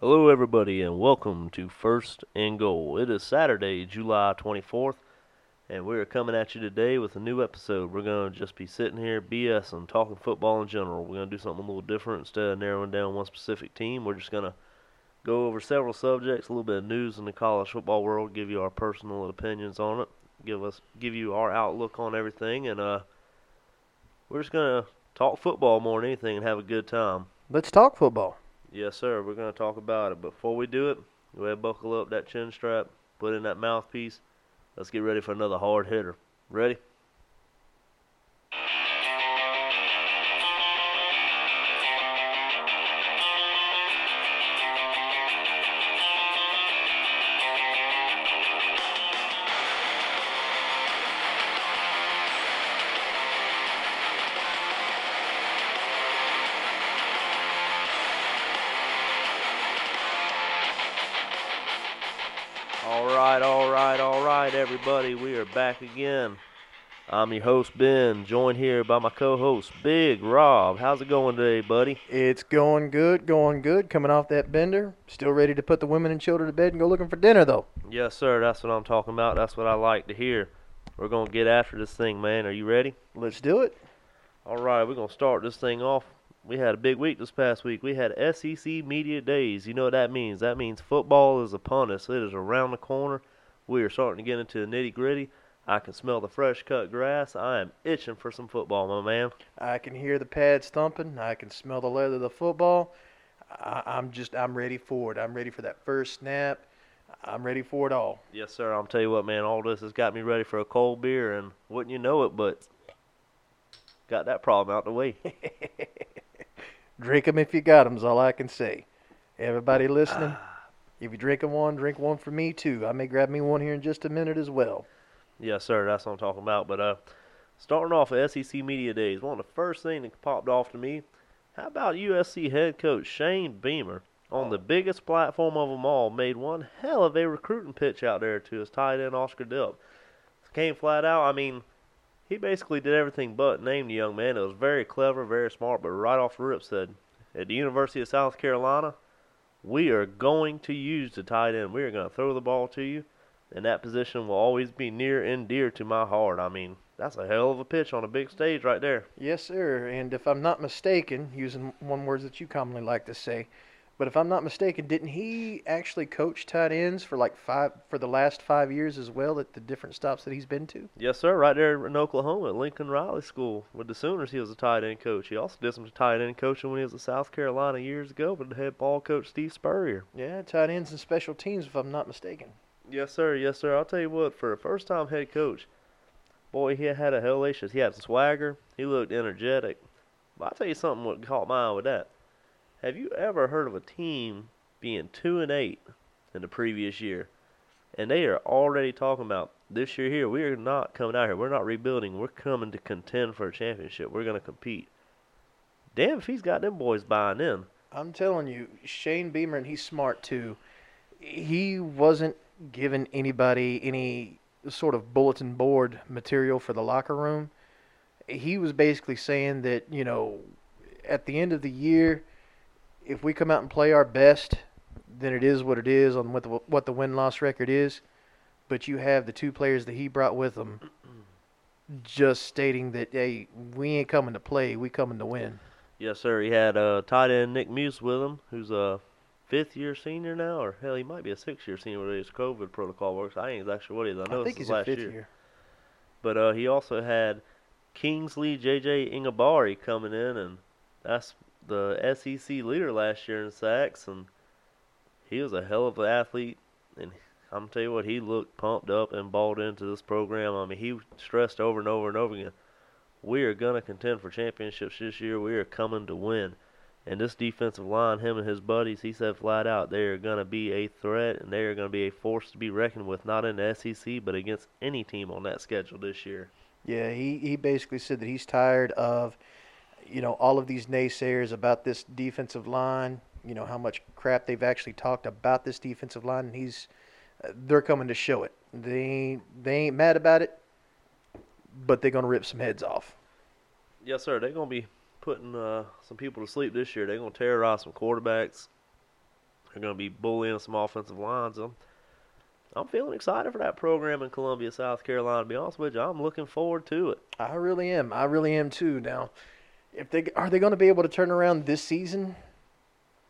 Hello, everybody, and welcome to First and Goal. It is Saturday, July 24th, and we are coming at you today with a new episode. We're going to just be sitting here BSing, talking football in general. We're going to do something a little different instead of narrowing down one specific team. We're just going to go over several subjects, a little bit of news in the college football world, give you our personal opinions on it, give us give you our outlook on everything, and uh, we're just going to talk football more than anything and have a good time. Let's talk football. Yes, sir. We're going to talk about it. Before we do it, go ahead, buckle up that chin strap, put in that mouthpiece. Let's get ready for another hard hitter. Ready? Everybody. We are back again. I'm your host, Ben, joined here by my co host, Big Rob. How's it going today, buddy? It's going good, going good. Coming off that bender. Still ready to put the women and children to bed and go looking for dinner, though. Yes, sir. That's what I'm talking about. That's what I like to hear. We're going to get after this thing, man. Are you ready? Let's do it. All right, we're going to start this thing off. We had a big week this past week. We had SEC Media Days. You know what that means? That means football is upon us. It is around the corner. We are starting to get into the nitty gritty. I can smell the fresh cut grass. I am itching for some football, my man. I can hear the pads thumping. I can smell the leather of the football. I, I'm just, I'm ready for it. I'm ready for that first snap. I'm ready for it all. Yes, sir. I'll tell you what, man. All this has got me ready for a cold beer, and wouldn't you know it, but got that problem out the way. Drink 'em if you got 'em's all I can say. Everybody listening, if you're drinking one, drink one for me too. I may grab me one here in just a minute as well. Yes, sir. That's what I'm talking about. But uh, starting off at SEC Media Days, one of the first things that popped off to me, how about USC head coach Shane Beamer on the biggest platform of them all made one hell of a recruiting pitch out there to his tight end Oscar Delp. Came flat out. I mean, he basically did everything but name the young man. It was very clever, very smart, but right off the rip said, at the University of South Carolina, we are going to use the tight end. We are going to throw the ball to you and that position will always be near and dear to my heart. I mean, that's a hell of a pitch on a big stage right there. Yes, sir. And if I'm not mistaken, using one word that you commonly like to say, but if I'm not mistaken, didn't he actually coach tight ends for like five for the last five years as well at the different stops that he's been to? Yes, sir. Right there in Oklahoma at Lincoln Riley School with the Sooners, he was a tight end coach. He also did some tight end coaching when he was at South Carolina years ago with the head ball coach Steve Spurrier. Yeah, tight ends and special teams, if I'm not mistaken. Yes, sir. Yes, sir. I'll tell you what, for a first time head coach, boy, he had a hellacious. He had swagger. He looked energetic. But I'll tell you something what caught my eye with that. Have you ever heard of a team being two and eight in the previous year? And they are already talking about this year here, we are not coming out here. We're not rebuilding. We're coming to contend for a championship. We're gonna compete. Damn if he's got them boys buying in. I'm telling you, Shane Beamer, and he's smart too. He wasn't giving anybody any sort of bulletin board material for the locker room. He was basically saying that, you know, at the end of the year, if we come out and play our best, then it is what it is on what the, what the win loss record is. But you have the two players that he brought with him just stating that, hey, we ain't coming to play, we coming to win. Yes, sir. He had uh, tight end Nick Muse with him, who's a fifth year senior now, or hell, he might be a sixth year senior with his COVID protocol works. I ain't exactly sure what he is. I know I think he's last fifth year. year. But uh, he also had Kingsley JJ Enagbare coming in, and that's the SEC leader last year in sacks, and he was a hell of an athlete. And I'm tell you what, he looked pumped up and bought into this program. I mean, he stressed over and over and over again, we are gonna contend for championships this year. We are coming to win. And this defensive line, him and his buddies, he said flat out, they are to be a threat and they are going to be a force to be reckoned with, not in the SEC, but against any team on that schedule this year. Yeah, he, he basically said that he's tired of, you know, all of these naysayers about this defensive line. You know how much crap they've actually talked about this defensive line, and he's uh, they're coming to show it. They ain't, they ain't mad about it, but they're gonna rip some heads off. Yes, sir. They're going to be putting uh, some people to sleep this year. They're going to terrorize some quarterbacks. They're going to be bullying some offensive lines. I'm, I'm feeling excited for that program in Columbia, South Carolina. To be honest with you, I'm looking forward to it. I really am. I really am too. Now, if they are they going to be able to turn around this season?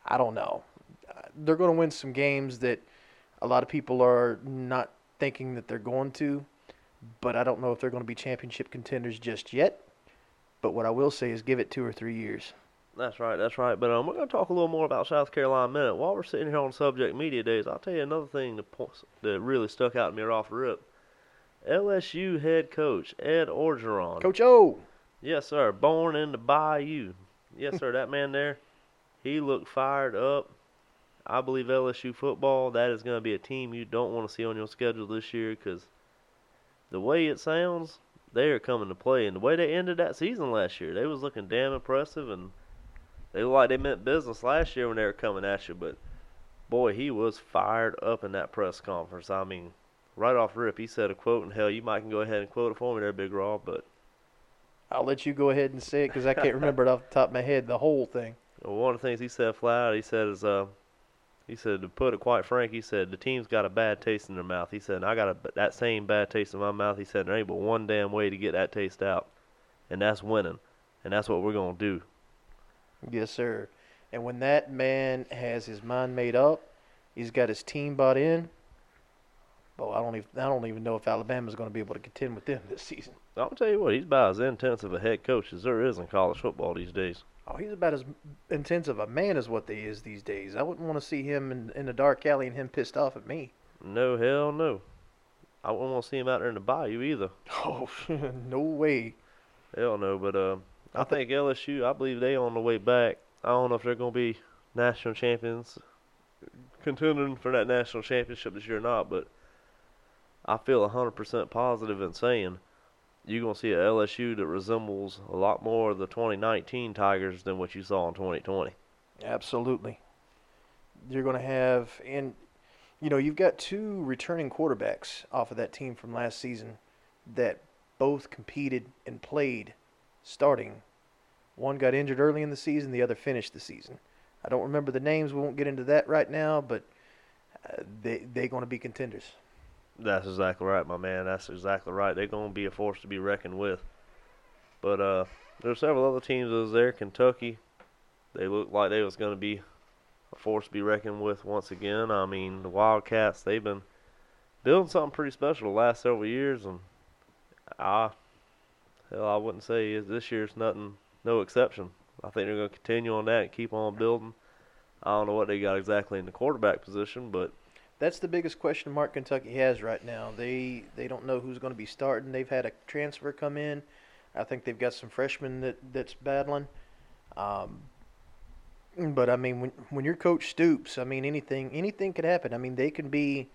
I don't know. They're going to win some games that a lot of people are not thinking that they're going to, but I don't know if they're going to be championship contenders just yet. But what I will say is give it two or three years. That's right, that's right. But um, we're going to talk a little more about South Carolina in a minute. While we're sitting here on subject media days, I'll tell you another thing that, that really stuck out to me right off the rip. LSU head coach Ed Orgeron. Coach O. Yes, sir. Born in the Bayou. Yes, sir. that man there, he looked fired up. I believe LSU football, that is going to be a team you don't want to see on your schedule this year because the way it sounds, they are coming to play. And the way they ended that season last year, they was looking damn impressive. And they looked like they meant business last year when they were coming at you. But, boy, he was fired up in that press conference. I mean, right off rip, he said a quote, and hell, you might can go ahead and quote it for me there, Big Rob. But I'll let you go ahead and say it because I can't remember it off the top of my head the whole thing. Well, one of the things he said flat out, he said is, uh, he said to put it quite frank, he said the team's got a bad taste in their mouth. He said I got a, that same bad taste in my mouth. He said there ain't but one damn way to get that taste out, and that's winning, and that's what we're gonna do. Yes, sir. And when that man has his mind made up, he's got his team bought in. Well, I don't even I don't even know if Alabama's going to be able to contend with them this season. I'll tell you what, he's about as intense of a head coach as there is in college football these days. Oh, he's about as intense of a man as what they is these days. I wouldn't want to see him in, in a dark alley and him pissed off at me. No hell no. I wouldn't want to see him out there in the bayou either. Oh, no way. Hell no. But uh, I think LSU, I believe they on the way back. I don't know if they're gonna be national champions, contending for that national championship this year or not. But I feel 100% positive in saying you're going to see a LSU that resembles a lot more of the 2019 Tigers than what you saw in 2020. Absolutely. You're going to have, and you know, you've got two returning quarterbacks off of that team from last season that both competed and played starting. One got injured early in the season, the other finished the season. I don't remember the names. We won't get into that right now, but uh, they they're going to be contenders. That's exactly right, my man. That's exactly right. They're going to be a force to be reckoned with. But uh, there's several other teams that was there. Kentucky, they looked like they was going to be a force to be reckoned with once again. I mean, the Wildcats, they've been building something pretty special the last several years, and I, hell, I wouldn't say this year's nothing, no exception. I think they're going to continue on that and keep on building. I don't know what they got exactly in the quarterback position, but That's the biggest question mark Kentucky has right now. They they don't know who's going to be starting. They've had a transfer come in. I think they've got some freshmen that that's battling. Um, but I mean, when when your coach Stoops, I mean anything anything could happen. I mean they can be,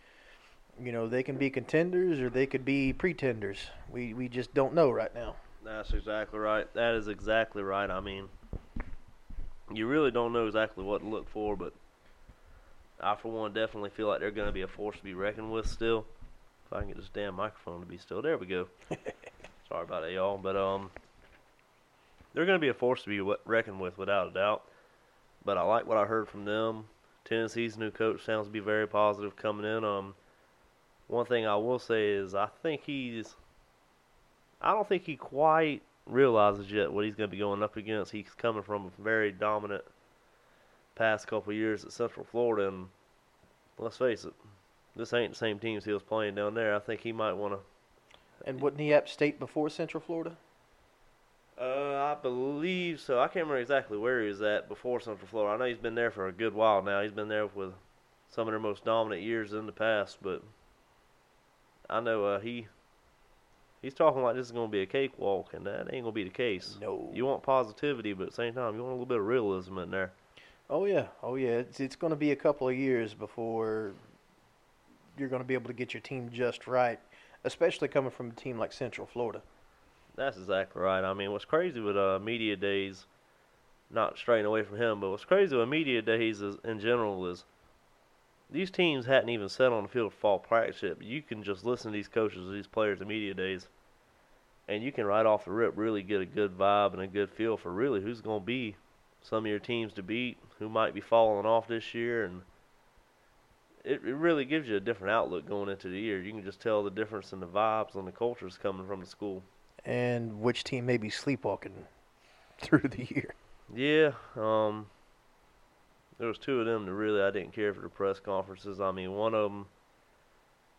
you know, they can be contenders or they could be pretenders. We we just don't know right now. That's exactly right. That is exactly right. I mean, you really don't know exactly what to look for, but I, for one, definitely feel like they're going to be a force to be reckoned with still. If I can get this damn microphone to be still. There we go. Sorry about that, y'all. But, um, they're going to be a force to be reckoned with without a doubt. But I like what I heard from them. Tennessee's new coach sounds to be very positive coming in. Um, one thing I will say is I think he's I don't think he quite realizes yet what he's going to be going up against. He's coming from a very dominant past couple of years at Central Florida, and let's face it, this ain't the same teams he was playing down there. I think he might want to. And wasn't he App State before Central Florida? Uh, I believe so. I can't remember exactly where he was at before Central Florida. I know he's been there for a good while now. He's been there with some of their most dominant years in the past, but I know uh, he he's talking like this is going to be a cakewalk, and that ain't going to be the case. No. You want positivity, but at the same time, you want a little bit of realism in there. Oh yeah, oh yeah. It's it's going to be a couple of years before you're going to be able to get your team just right, especially coming from a team like Central Florida. That's exactly right. I mean, what's crazy with uh, media days, not straying away from him, but what's crazy with media days is, in general is these teams hadn't even set on the field for fall practice you can just listen to these coaches, these players at media days, and you can right off the rip really get a good vibe and a good feel for really who's going to be some of your teams to beat, who might be falling off this year, and it, it really gives you a different outlook going into the year. You can just tell the difference in the vibes and the cultures coming from the school. And which team may be sleepwalking through the year. Yeah, um, there was two of them that really I didn't care for the press conferences. I mean, one of them,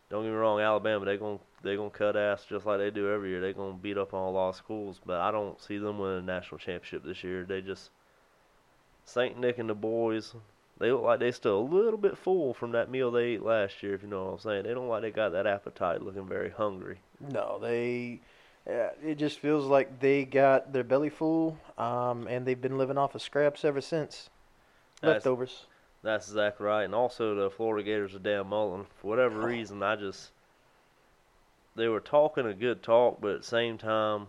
don't get me wrong, Alabama they gon' they gonna cut ass just like they do every year. They're gonna beat up on a lot of schools, but I don't see them winning a national championship this year. They just Saint Nick and the boys. They look like they still a little bit full from that meal they ate last year. If you know what I'm saying, they don't like they got that appetite, looking very hungry. No, they. Yeah, it just feels like they got their belly full, um, and they've been living off of scraps ever since. That's- Leftovers. That's exactly right. And also the Florida Gators are damn mulling. For whatever Oh. reason, I just they were talking a good talk, but at the same time,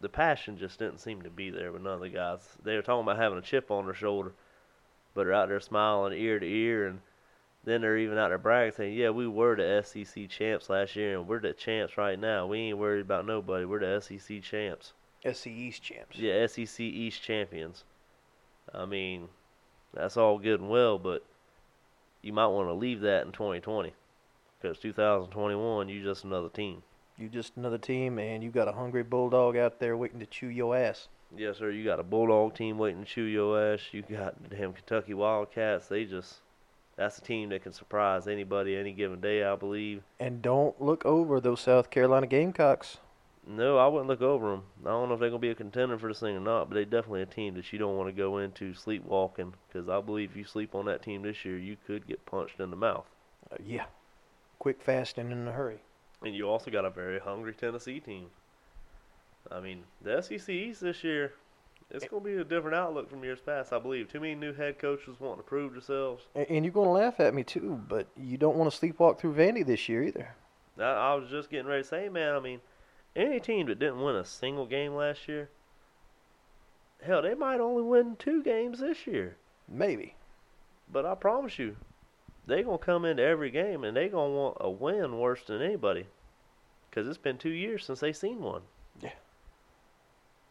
the passion just didn't seem to be there with none of the guys. They were talking about having a chip on their shoulder, but they're out there smiling ear to ear, and then they're even out there bragging, saying, "Yeah, we were the SEC champs last year, and we're the champs right now. We ain't worried about nobody. We're the SEC champs." SEC East champs. Yeah, SEC East champions. I mean, that's all good and well, but you might want to leave that in 2020 because 2021, you're just another team. You just another team, and you got a hungry bulldog out there waiting to chew your ass. Yes, sir. You got a Bulldog team waiting to chew your ass. You got the damn Kentucky Wildcats. They just that's a team that can surprise anybody any given day, I believe. And don't look over those South Carolina Gamecocks. No, I wouldn't look over them. I don't know if they're gonna be a contender for this thing or not, but they're definitely a team that you don't want to go into sleepwalking because I believe if you sleep on that team this year, you could get punched in the mouth. Uh, yeah. Quick, fast, and in a hurry. And you also got a very hungry Tennessee team. I mean, the SEC East this year, it's going to be a different outlook from years past, I believe. Too many new head coaches wanting to prove themselves. And, and you're going to laugh at me, too, but you don't want to sleepwalk through Vandy this year either. I, I was just getting ready to say, man, I mean, any team that didn't win a single game last year, hell, they might only win two games this year. Maybe. But I promise you, they going to come into every game and they going to want a win worse than anybody. Because it's been two years since they seen one. Yeah.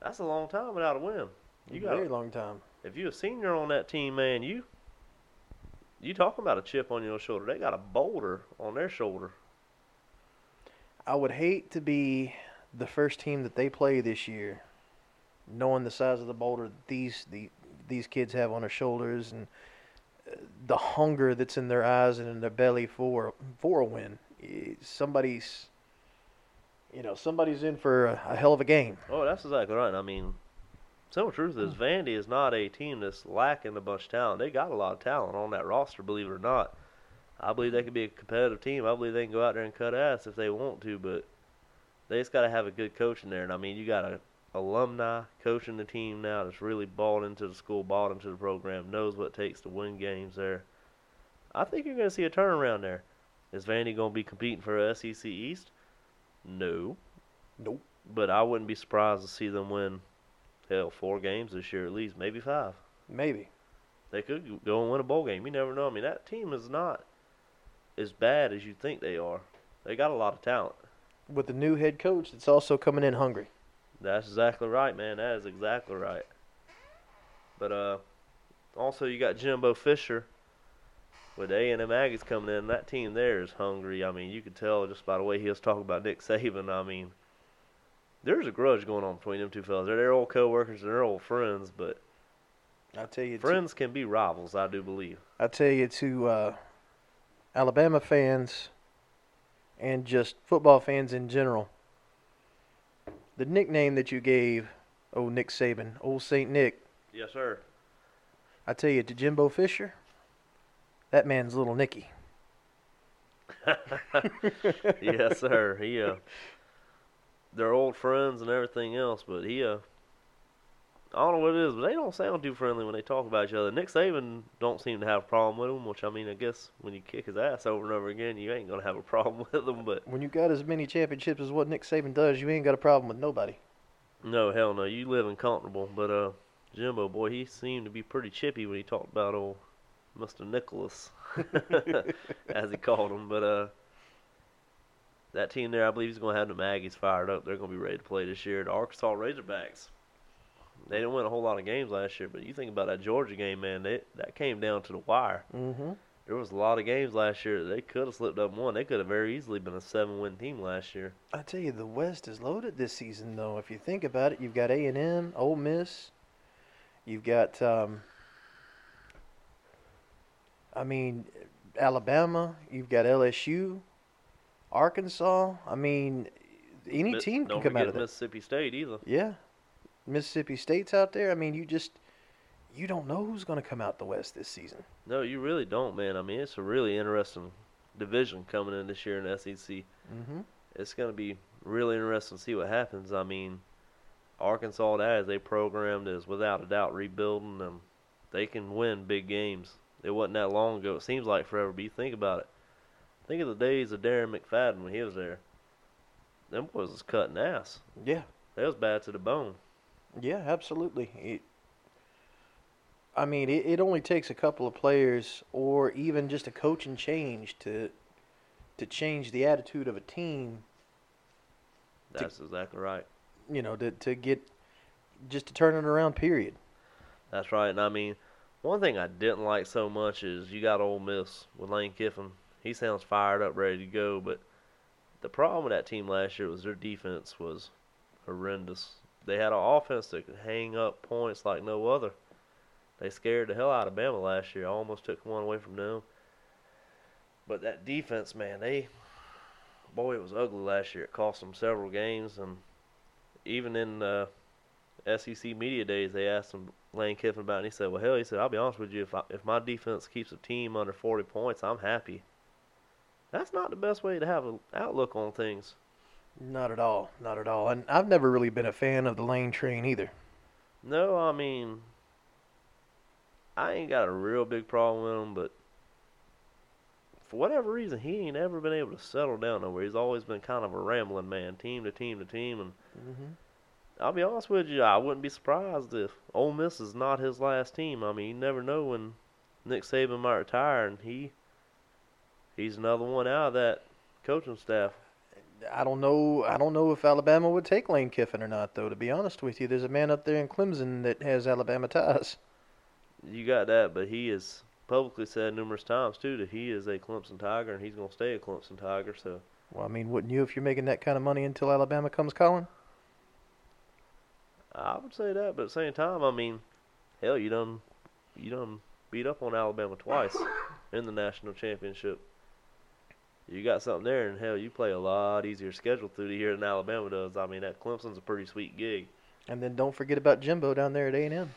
That's a long time without a win. You got a Very long time. if you're a senior on that team, man, you you talking about a chip on your shoulder. They got a boulder on their shoulder. I would hate to be the first team that they play this year, knowing the size of the boulder that these the, these kids have on their shoulders and the hunger that's in their eyes and in their belly for for a win. Somebody's, you know, somebody's in for a, a hell of a game. Oh, that's exactly right. I mean, simple truth is Vandy is not a team that's lacking a bunch of talent. They got a lot of talent on that roster, believe it or not. I believe they could be a competitive team. I believe they can go out there and cut ass if they want to, but they just got to have a good coach in there. And I mean, you got a alumni coaching the team now that's really bought into the school, bought into the program, knows what it takes to win games there. I think you're going to see a turnaround there. Is Vandy going to be competing for SEC East? No. Nope. But I wouldn't be surprised to see them win, hell, four games this year at least, maybe five. Maybe. They could go and win a bowl game. You never know. I mean, that team is not as bad as you think they are. They got a lot of talent. With the new head coach that's also coming in hungry. That's exactly right, man. That is exactly right. But uh, also you got Jimbo Fisher with A and M Aggies coming in. That team there is hungry. I mean, you could tell just by the way he was talking about Nick Saban. I mean, there's a grudge going on between them two fellas. They're their old coworkers, and they're old friends, but I tell you, friends can be rivals. I do believe. I tell you to uh, Alabama fans and just football fans in general. The nickname that you gave, old Nick Saban, old Saint Nick, Yes, sir. I tell you to Jimbo Fisher, that man's little Nicky. yes, sir. He uh, they're old friends and everything else, but he uh, I don't know what it is, but they don't sound too friendly when they talk about each other. Nick Saban don't seem to have a problem with him, which I mean, I guess when you kick his ass over and over again, you ain't gonna have a problem with him. But When you got as many championships as what Nick Saban does, you ain't got a problem with nobody. no, hell no, you live in comfortable. But uh, Jimbo boy, he seemed to be pretty chippy when he talked about old Mister Nicholas, as he called him. But uh. That team there, I believe, is going to have the Aggies fired up. They're going to be ready to play this year. The Arkansas Razorbacks. They didn't win a whole lot of games last year, but you think about that Georgia game, man. They, that came down to the wire. Mm-hmm. there was a lot of games last year that they could have slipped up one. They could have very easily been a seven-win team last year. I tell you, the West is loaded this season, though. If you think about it, you've got A and M, Ole Miss. You've got, um, I mean, Alabama. You've got LSU, Arkansas. I mean, any Mi- team can come out of that. Mississippi State either. Yeah, Mississippi State's out there. I mean, you just you don't know who's going to come out the West this season. No, you really don't, man. I mean, it's a really interesting division coming in this year in SEC. Mm-hmm. It's going to be really interesting to see what happens. I mean, Arkansas, as they programmed, is without a doubt rebuilding them. They can win big games. It wasn't that long ago. It seems like forever, but you think about it. Think of the days of Darren McFadden when he was there. Them boys was cutting ass. Yeah, They was bad to the bone. Yeah, absolutely. It, I mean, it, it only takes a couple of players, or even just a coaching change to to change the attitude of a team. To- That's exactly right. You know, to to get just to turn it around. Period. That's right. And I mean, one thing I didn't like so much is you got Ole Miss with Lane Kiffin. He sounds fired up, ready to go. But the problem with that team last year was their defense was horrendous. They had an offense that could hang up points like no other. They scared the hell out of Bama last year. Almost took one away from them. But that defense, man, they boy, it was ugly last year. It cost them several games, and even in uh, SEC media days, they asked him Lane Kiffin about, it, and he said, "Well, hell," he said, "I'll be honest with you. If I, if my defense keeps a team under 40 points, I'm happy." That's not the best way to have an outlook on things. Not at all. Not at all. And I've never really been a fan of the lane train either. No, I mean, I ain't got a real big problem with him, but for whatever reason, he ain't ever been able to settle down nowhere. He's always been kind of a rambling man, team to team to team, and Mm-hmm. I'll be honest with you, I wouldn't be surprised if Ole Miss is not his last team. I mean, you never know when Nick Saban might retire, and he he's another one out of that coaching staff. I don't know. I don't know if Alabama would take Lane Kiffin or not, though. To be honest with you, there's a man up there in Clemson that has Alabama ties. You got that, but he has publicly said numerous times too that he is a Clemson Tiger and he's gonna stay a Clemson Tiger. So Well, I mean, wouldn't you if you're making that kind of money until Alabama comes calling? I would say that, but at the same time, I mean, hell, you done you done beat up on Alabama twice in the national championship. You got something there, and hell, you play a lot easier schedule through the year than Alabama does. I mean, that Clemson's a pretty sweet gig. And then don't forget about Jimbo down there at A&M.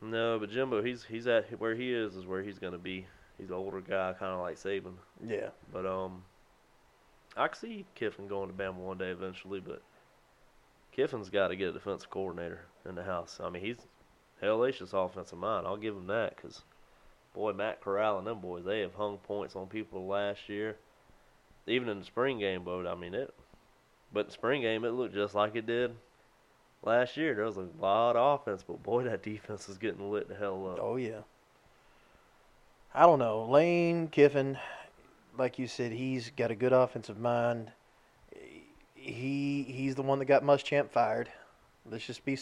No, but Jimbo, he's he's at where he is is where he's gonna be. He's an older guy, kind of like Saban. Yeah. But um, I could see Kiffin going to Bama one day eventually. But Kiffin's got to get a defensive coordinator in the house. I mean, he's hellacious offensive mind. I'll give him that because, boy, Matt Corral and them boys, they have hung points on people last year. Even in the spring game, but I mean it. But the spring game, it looked just like it did last year. There was a lot of offense, but boy, that defense is getting lit the hell up. Oh yeah. I don't know. Lane Kiffin, like you said, he's got a good offensive mind. He he's the one that got Muschamp fired. Let's just be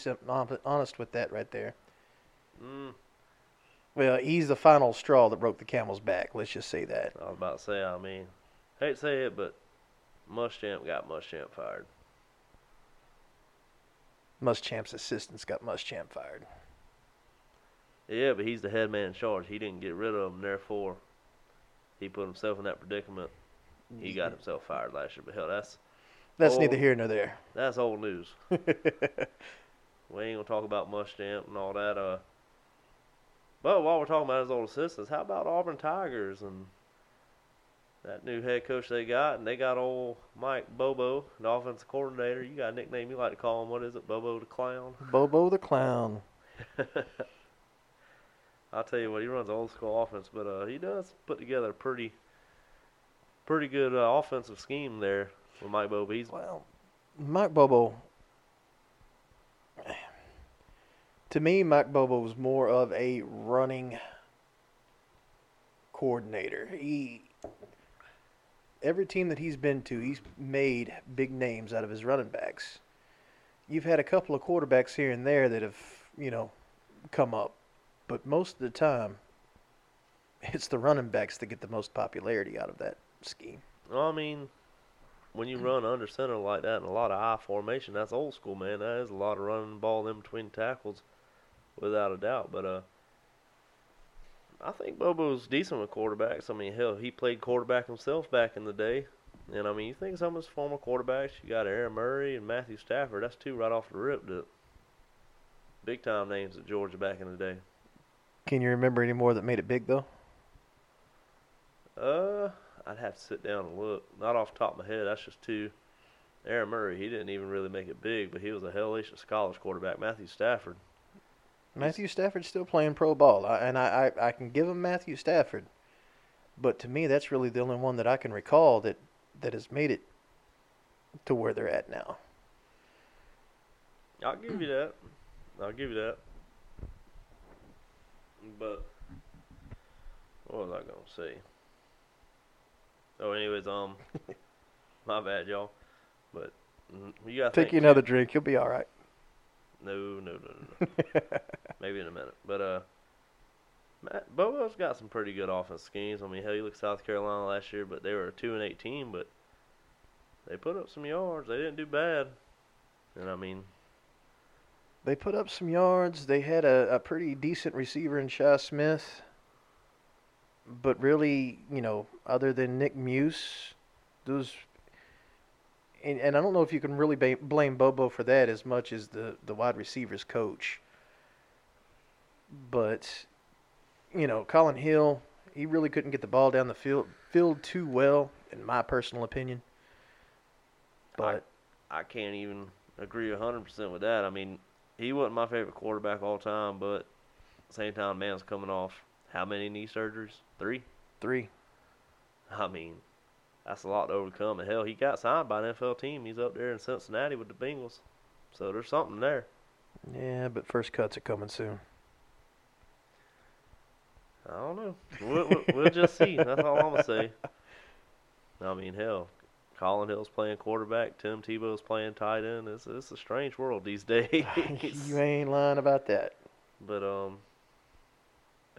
honest with that right there. Mm, Well, he's the final straw that broke the camel's back. Let's just say that. I was about to say, I mean, hate to say it, but Muschamp got Muschamp fired. Muschamp's assistants got Muschamp fired. Yeah, but he's the head man in charge. He didn't get rid of him, therefore, he put himself in that predicament. He got himself fired last year. But hell, that's That's Oh. neither here nor there. that's old news. We ain't gonna talk about Muschamp and all that. Uh, but while we're talking about his old assistants, how about Auburn Tigers and that new head coach they got? And they got old Mike Bobo, the offensive coordinator. You got a nickname you like to call him? What is it, Bobo the Clown? Bobo the clown. I'll tell you what, he runs an old school offense, but uh, he does put together a pretty, pretty good uh, offensive scheme there with Mike Bobo. He's Well, Mike Bobo. To me, Mike Bobo was more of a running coordinator. He every team that he's been to, he's made big names out of his running backs. You've had a couple of quarterbacks here and there that have, you know, come up, but most of the time, it's the running backs that get the most popularity out of that scheme. Well, I mean, when you run under center like that in a lot of I formation, that's old school, man. That is a lot of running ball in between tackles, without a doubt. But uh, I think Bobo's decent with quarterbacks. I mean, hell, he played quarterback himself back in the day. And I mean, you think some of his former quarterbacks, you got Aaron Murray and Matthew Stafford. That's two right off the rip. That big time names at Georgia back in the day. Can you remember any more that made it big though? Uh, I'd have to sit down and look. Not off the top of my head. That's just two. Aaron Murray, he didn't even really make it big, but he was a hellacious college quarterback. Matthew Stafford, Matthew Stafford's still playing pro ball, I, and I, I I can give him Matthew Stafford, but to me that's really the only one that I can recall that that has made it to where they're at now. I'll give you that. I'll give you that. But what was I gonna say? Oh, anyways, um, my bad, y'all. But mm, you got Take you another drink, you'll be all right. No, no, no, no. Maybe in a minute. But uh, Matt Bobo's got some pretty good offense schemes. I mean, hell, you look South Carolina last year, but they were a two and eighteen, but they put up some yards. They didn't do bad. And I mean, They put up some yards. They had a, a pretty decent receiver in Shi Smith. But really, you know, other than Nick Muse, those. And, and I don't know if you can really ba- blame Bobo for that as much as the, the wide receivers coach. But, you know, Collin Hill, he really couldn't get the ball down the field, field too well, in my personal opinion. But I can't even agree hundred percent with that. I mean, he wasn't my favorite quarterback all time, but same time, man's coming off how many knee surgeries? Three. three. I mean, that's a lot to overcome. And hell, he got signed by an NFL team. He's up there in Cincinnati with the Bengals, so there's something there. Yeah, but first cuts are coming soon. I don't know. We'll, we'll, we'll just see. That's all I'm gonna say. I mean, hell, Collin Hill's playing quarterback. Tim Tebow's playing tight end. It's it's a strange world these days. you ain't lying about that. But um,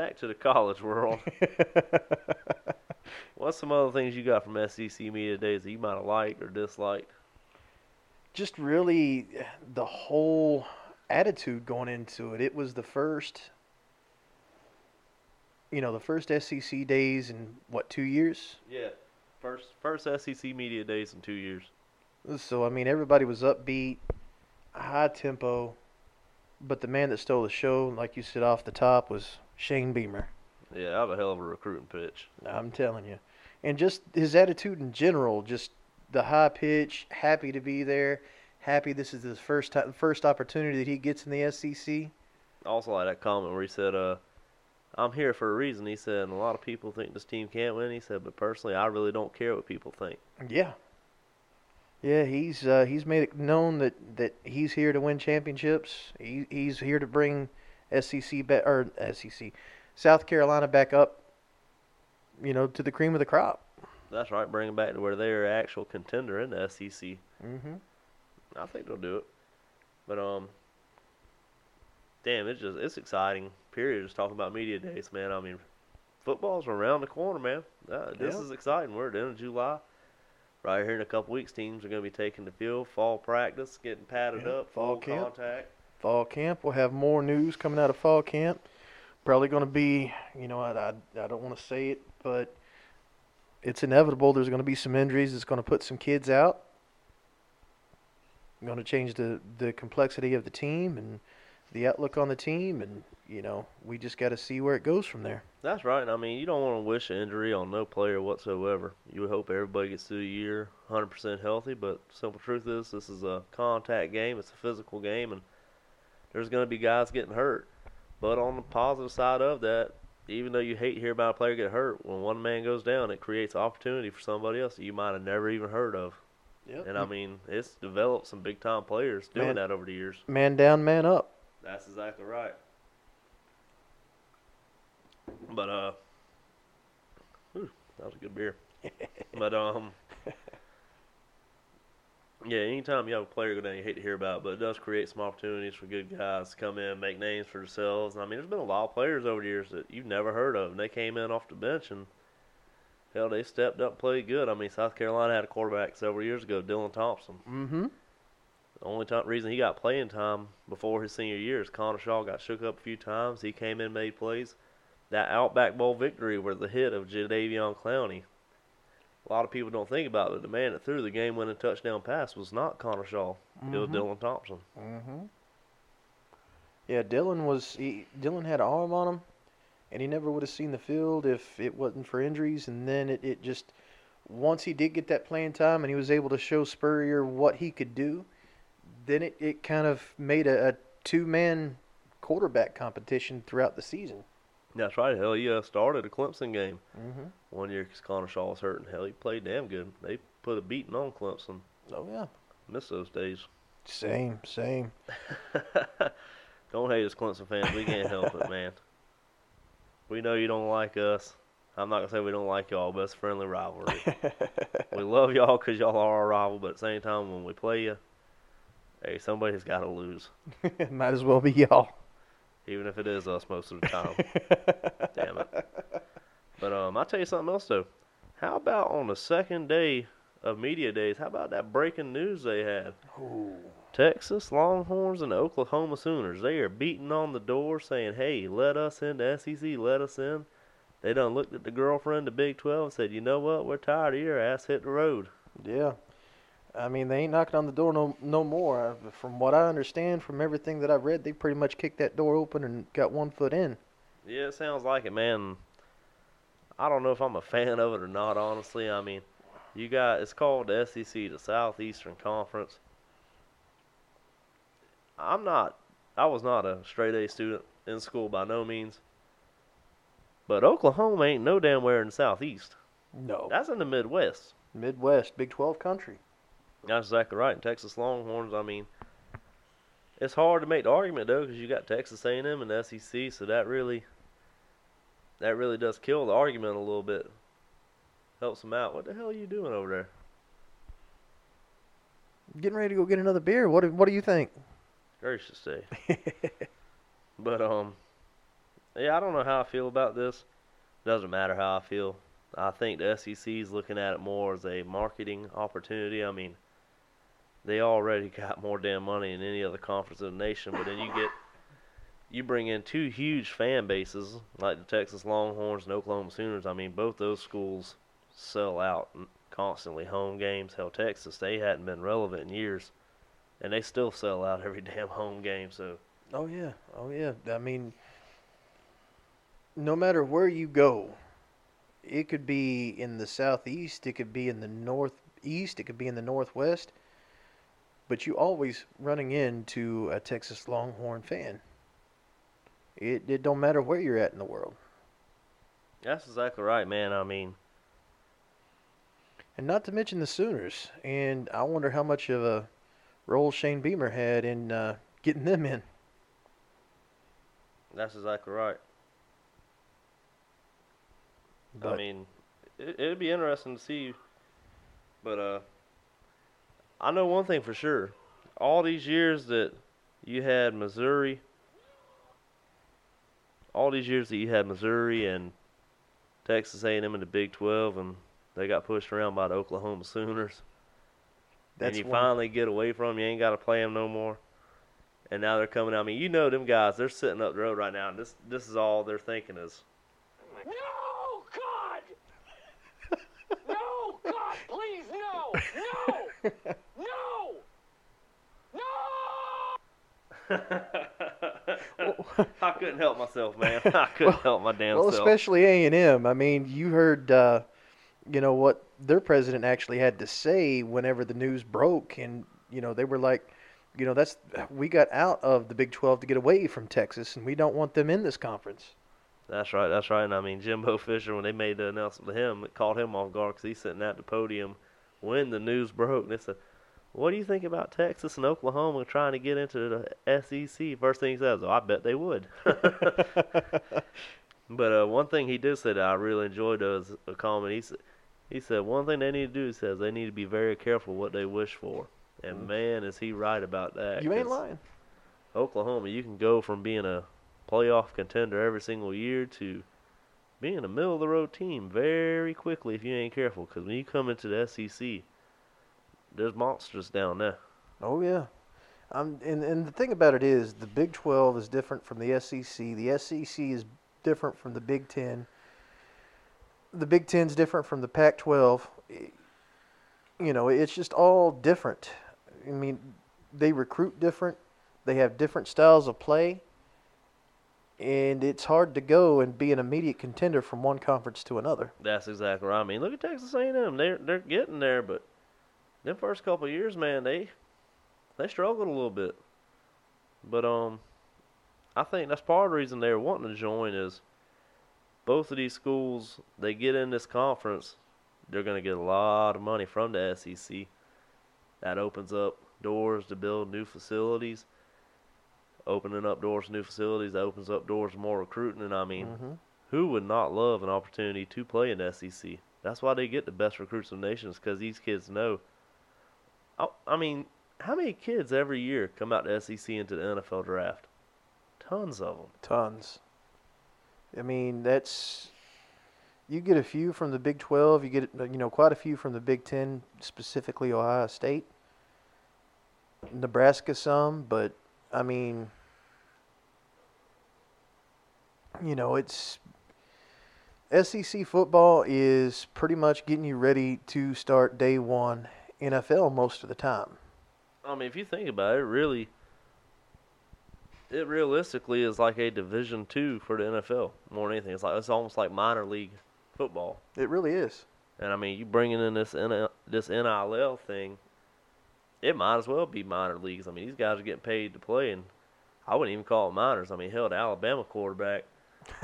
back to the college world. What's some other things you got from SEC media days that you might have liked or disliked? Just really uh, the whole attitude going into it. It was the first, you know, the first SEC days in what two years. Yeah, first first SEC media days in two years. So I mean, everybody was upbeat, high tempo, but the man that stole the show, like you said off the top, was Shane Beamer. Yeah, I have a hell of a recruiting pitch. I'm telling you, and just his attitude in general, just the high pitch, happy to be there, happy this is his first time, first opportunity that he gets in the SEC. Also, like that comment where he said, "Uh, I'm here for a reason." He said, and a lot of people think this team can't win. He said, but personally, I really don't care what people think. Yeah. Yeah, he's uh, he's made it known that, that he's here to win championships. He, he's here to bring SEC back or SEC, South Carolina back up. You know, to the cream of the crop. That's right, bring them back to where they're actual contender in the SEC. Mm-hmm. I think they'll do it. But um, damn, it's just it's exciting. Period. Just talking about media days, man. I mean, football's around the corner, man. Uh, this Yeah. is exciting. We're at the end of July. Right here in a couple weeks, teams are going to be taking the field, fall practice, getting padded Yeah, up, fall camp. contact. Fall camp. We'll have more news coming out of fall camp. Probably going to be, you know, I, I, I don't want to say it, but it's inevitable. There's going to be some injuries. It's going to put some kids out. Going to change the, the complexity of the team and the outlook on the team. And, you know, we just got to see where it goes from there. That's right. I mean, you don't want to wish an injury on no player whatsoever. You hope everybody gets through the year 100% healthy, but simple truth is this is a contact game. It's a physical game, and there's going to be guys getting hurt. But on the positive side of that, even though you hate to hear about a player get hurt, when one man goes down, it creates opportunity for somebody else that you might have never even heard of. Yep. And I mean, it's developed some big time players doing Man. that over the years. man down, man up. That's exactly right. But uh, whew, that was a good beer. but um, Yeah, anytime you have a player go down, you hate to hear about it, but it does create some opportunities for good guys to come in, make names for themselves. And I mean, there's been a lot of players over the years that you've never heard of, and they came in off the bench and hell, they stepped up, and played good. I mean, South Carolina had a quarterback several years ago, Dylan Thompson. Mm-hmm. The only time, reason he got playing time before his senior year is Connor Shaw got shook up a few times. He came in, made plays. That Outback Bowl victory was the hit of Jadeveon Clowney. A lot of people don't think about it. The man that threw the game-winning touchdown pass was not Connor Shaw. It was Mhm. Dylan Thompson. Mm-hmm. Yeah, Dylan was he, Dylan had an arm on him, and he never would have seen the field if it wasn't for injuries. And then it, it just once he did get that playing time and he was able to show Spurrier what he could do, then it, it kind of made a, a two man quarterback competition throughout the season. That's right. Hell, he uh, started a Clemson game Mm-hmm. one year because Connor Shaw was hurt, and hell, he played damn good. They put a beating on Clemson. Oh yeah, Miss those days. same, same. don't hate us, Clemson fans. We can't help it, man. We know you don't like us. I'm not gonna say we don't like y'all, but it's friendly rivalry. we love y'all because y'all are our rival, but at the same time, when we play you, hey, somebody's got to lose, Might as well be y'all. Even if it is us most of the time. Damn it. But um, I'll tell you something else though. How about on the second day of media days? How about that breaking news they had? Ooh. Texas Longhorns and Oklahoma Sooners. They are beating on the door saying, hey, let us in the SEC, let us in. They done looked at the girlfriend, the Big 12, and said, you know what, we're tired of your ass, hit the road. Yeah. I mean, they ain't knocking on the door no no more. From what I understand, from everything that I've read, they pretty much kicked that door open and got one foot in. Yeah, it sounds like it, man. I don't know if I'm a fan of it or not, honestly. I mean, you got, it's called the SEC, the Southeastern Conference. I'm not, I was not a straight A student in school by no means. But Oklahoma ain't no damn where in the Southeast. No. That's in the Midwest. Midwest, Big 12 country. That's exactly right. And Texas Longhorns, I mean, it's hard to make the argument though, because you got Texas A&M and the SEC, so that really, that really does kill the argument a little bit. Helps them out. What the hell are you doing over there? Getting ready to go get another beer. What do, what do you think? Gracious day. But um, yeah, I don't know how I feel about this. It Doesn't matter how I feel. I think the SEC is looking at it more as a marketing opportunity. I mean, they already got more damn money than any other conference in the nation, but then you get you bring in two huge fan bases like the Texas Longhorns and Oklahoma Sooners. I mean, both those schools sell out constantly home games. Hell, Texas they hadn't been relevant in years, and they still sell out every damn home game. So. Oh yeah, oh yeah. I mean, no matter where you go, it could be in the southeast, it could be in the northeast, it could be in the northwest, but you always running into a Texas Longhorn fan. It it don't matter where you're at in the world, That's exactly right, man. I mean, and not to mention the Sooners. And I wonder how much of a role Shane Beamer had in uh, getting them in. that's exactly right. I mean, it, it'd be interesting to see. But uh, I know one thing for sure: all these years that you had Missouri, all these years that you had Missouri and Texas A&M in the Big 12, and they got pushed around by the Oklahoma Sooners. That's and you one- finally get away from 'em, You ain't got to play them no more. And now they're coming out. I mean, you know them guys. They're sitting up the road right now. And this this is all they're thinking is, No, God! No, God, please, no! No! No! No! I couldn't help myself, man. I couldn't help my damn well, self. especially A and M. I mean, you heard, uh, you know, what their president actually had to say whenever the news broke, and you know, they were like, you know, that's we got out of the Big Twelve to get away from Texas, and we don't want them in this conference. That's right. That's right. And I mean, Jimbo Fisher, when they made the announcement to him, it caught him off guard because he's sitting at the podium when the news broke. And it's said, "What do you think about Texas and Oklahoma trying to get into the SEC?" First thing he says, "Oh, I bet they would." but uh, one thing he did say that I really enjoyed was a comment. He said, "He said one thing they need to do. He says they need to be very careful what they wish for." And man, is he right about that. You ain't lying. Oklahoma, you can go from being a playoff contender every single year to being a middle of the road team very quickly if you ain't careful. Because when you come into the SEC, there's monsters down there. Oh yeah. Um, and and the thing about it is, the Big Twelve is different from the SEC. The SEC is different from the Big Ten. The Big Ten's different from the Pac-12. You know, it's just all different. I mean, they recruit different. They have different styles of play. And it's hard to go and be an immediate contender from one conference to another. That's exactly right. I mean, look at Texas A&M. They're they're getting there, but them first couple of years, man, they they struggled a little bit. But um, I think that's part of the reason they're wanting to join is both of these schools they get in this conference, they're gonna get a lot of money from the SEC. That opens up doors to build new facilities. Opening up doors to new facilities, that opens up doors to more recruiting, and I mean, Mhm. who would not love an opportunity to play in the SEC? That's why they get the best recruits in the nation, because these kids know. I, I mean, how many kids every year come out to SEC into the NFL draft? Tons of them. Tons. I mean, that's you get a few from the Big 12, you get you know quite a few from the Big 10, specifically Ohio State. Nebraska some, but I mean you know, it's SEC football is pretty much getting you ready to start day 1 NFL most of the time. I mean, if you think about it, really, it realistically is like a Division two for the NFL more than anything. It's like it's almost like minor league football. It really is. And I mean, you bringing in this N- this NIL thing, it might as well be minor leagues. I mean, these guys are getting paid to play, and I wouldn't even call it minors. I mean, hell, the Alabama quarterback,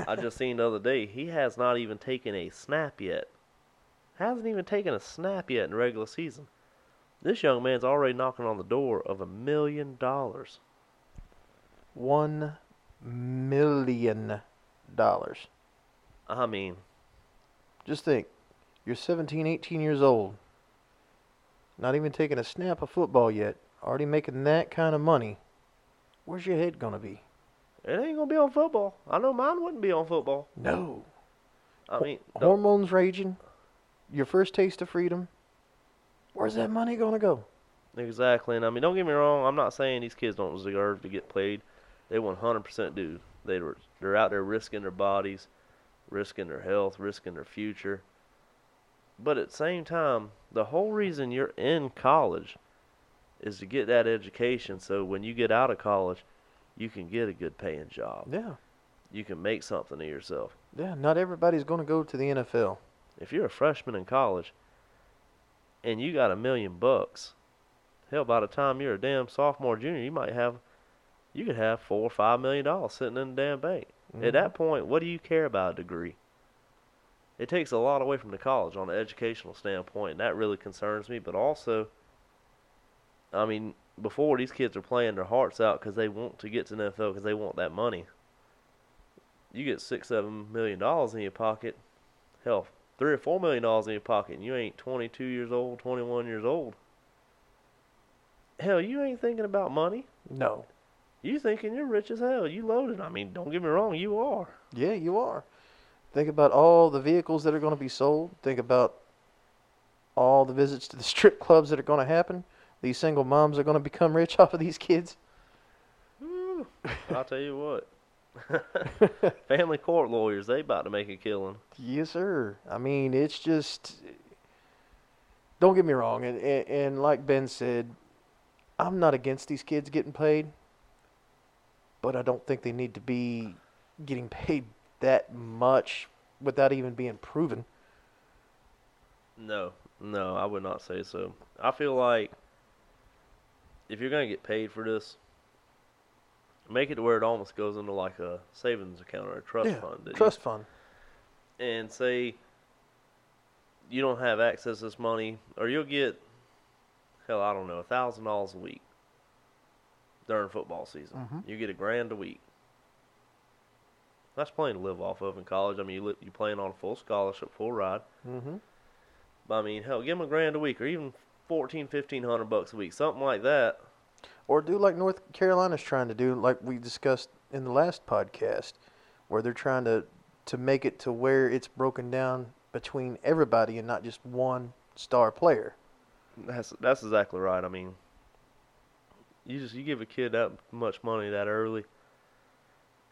I just seen the other day, he has not even taken a snap yet. Hasn't even taken a snap yet in regular season. This young man's already knocking on the door of a million dollars. One million dollars. I mean, Just think, you're 17, 18 years old, not even taking a snap of football yet, already making that kind of money. Where's your head gonna be? it ain't gonna be on football. I know mine wouldn't be on football. No. I mean, don't- Hormones raging, your first taste of freedom. Where's that money gonna go? Exactly, and I mean, don't get me wrong. I'm not saying these kids don't deserve to get played. They 100% do. They were they're out there risking their bodies, risking their health, risking their future. But at the same time, the whole reason you're in college is to get that education. So when you get out of college, you can get a good paying job. Yeah. You can make something of yourself. Yeah, not everybody's gonna go to the NFL. If you're a freshman in college and you got a million bucks, hell, by the time you're a damn sophomore, junior, you might have, you could have four or five million dollars sitting in the damn bank. At that mm-hmm. point, what do you care about a degree? It takes a lot away from the college on an educational standpoint, and that really concerns me. But also, I mean, before these kids are playing their hearts out because they want to get to the NFL because they want that money. You get six, seven million dollars in your pocket, hell, three or four million dollars in your pocket, and you ain't 22 years old, 21 years old. Hell, you ain't thinking about money. No. You thinking you're rich as hell. You loaded. I mean, don't get me wrong, you are. Yeah, you are. Think about all the vehicles that are going to be sold. Think about all the visits to the strip clubs that are going to happen. These single moms are going to become rich off of these kids. I'll tell you what. Family court lawyers, they about to make a killing. Yes, sir. I mean, it's just. Don't get me wrong, and, and and like Ben said, I'm not against these kids getting paid, but I don't think they need to be getting paid that much without even being proven. No, no, I would not say so. I feel like if you're gonna get paid for this, make it to where it almost goes into like a savings account or a trust yeah, fund. that you- trust fund. and say you don't have access to this money, or you'll get hell, I don't know, a thousand dollars a week during football season. Mhm. You get a grand a week. That's plenty to live off of in college. I mean, you li- you playing on a full scholarship, full ride. Mm-hmm. But I mean, hell, give them a grand a week, or even 14, 1500 bucks a week, something like that. Or do like North Carolina's trying to do, like we discussed in the last podcast, where they're trying to to make it to where it's broken down between everybody and not just one star player. That's that's exactly right. I mean, you just you give a kid that much money that early,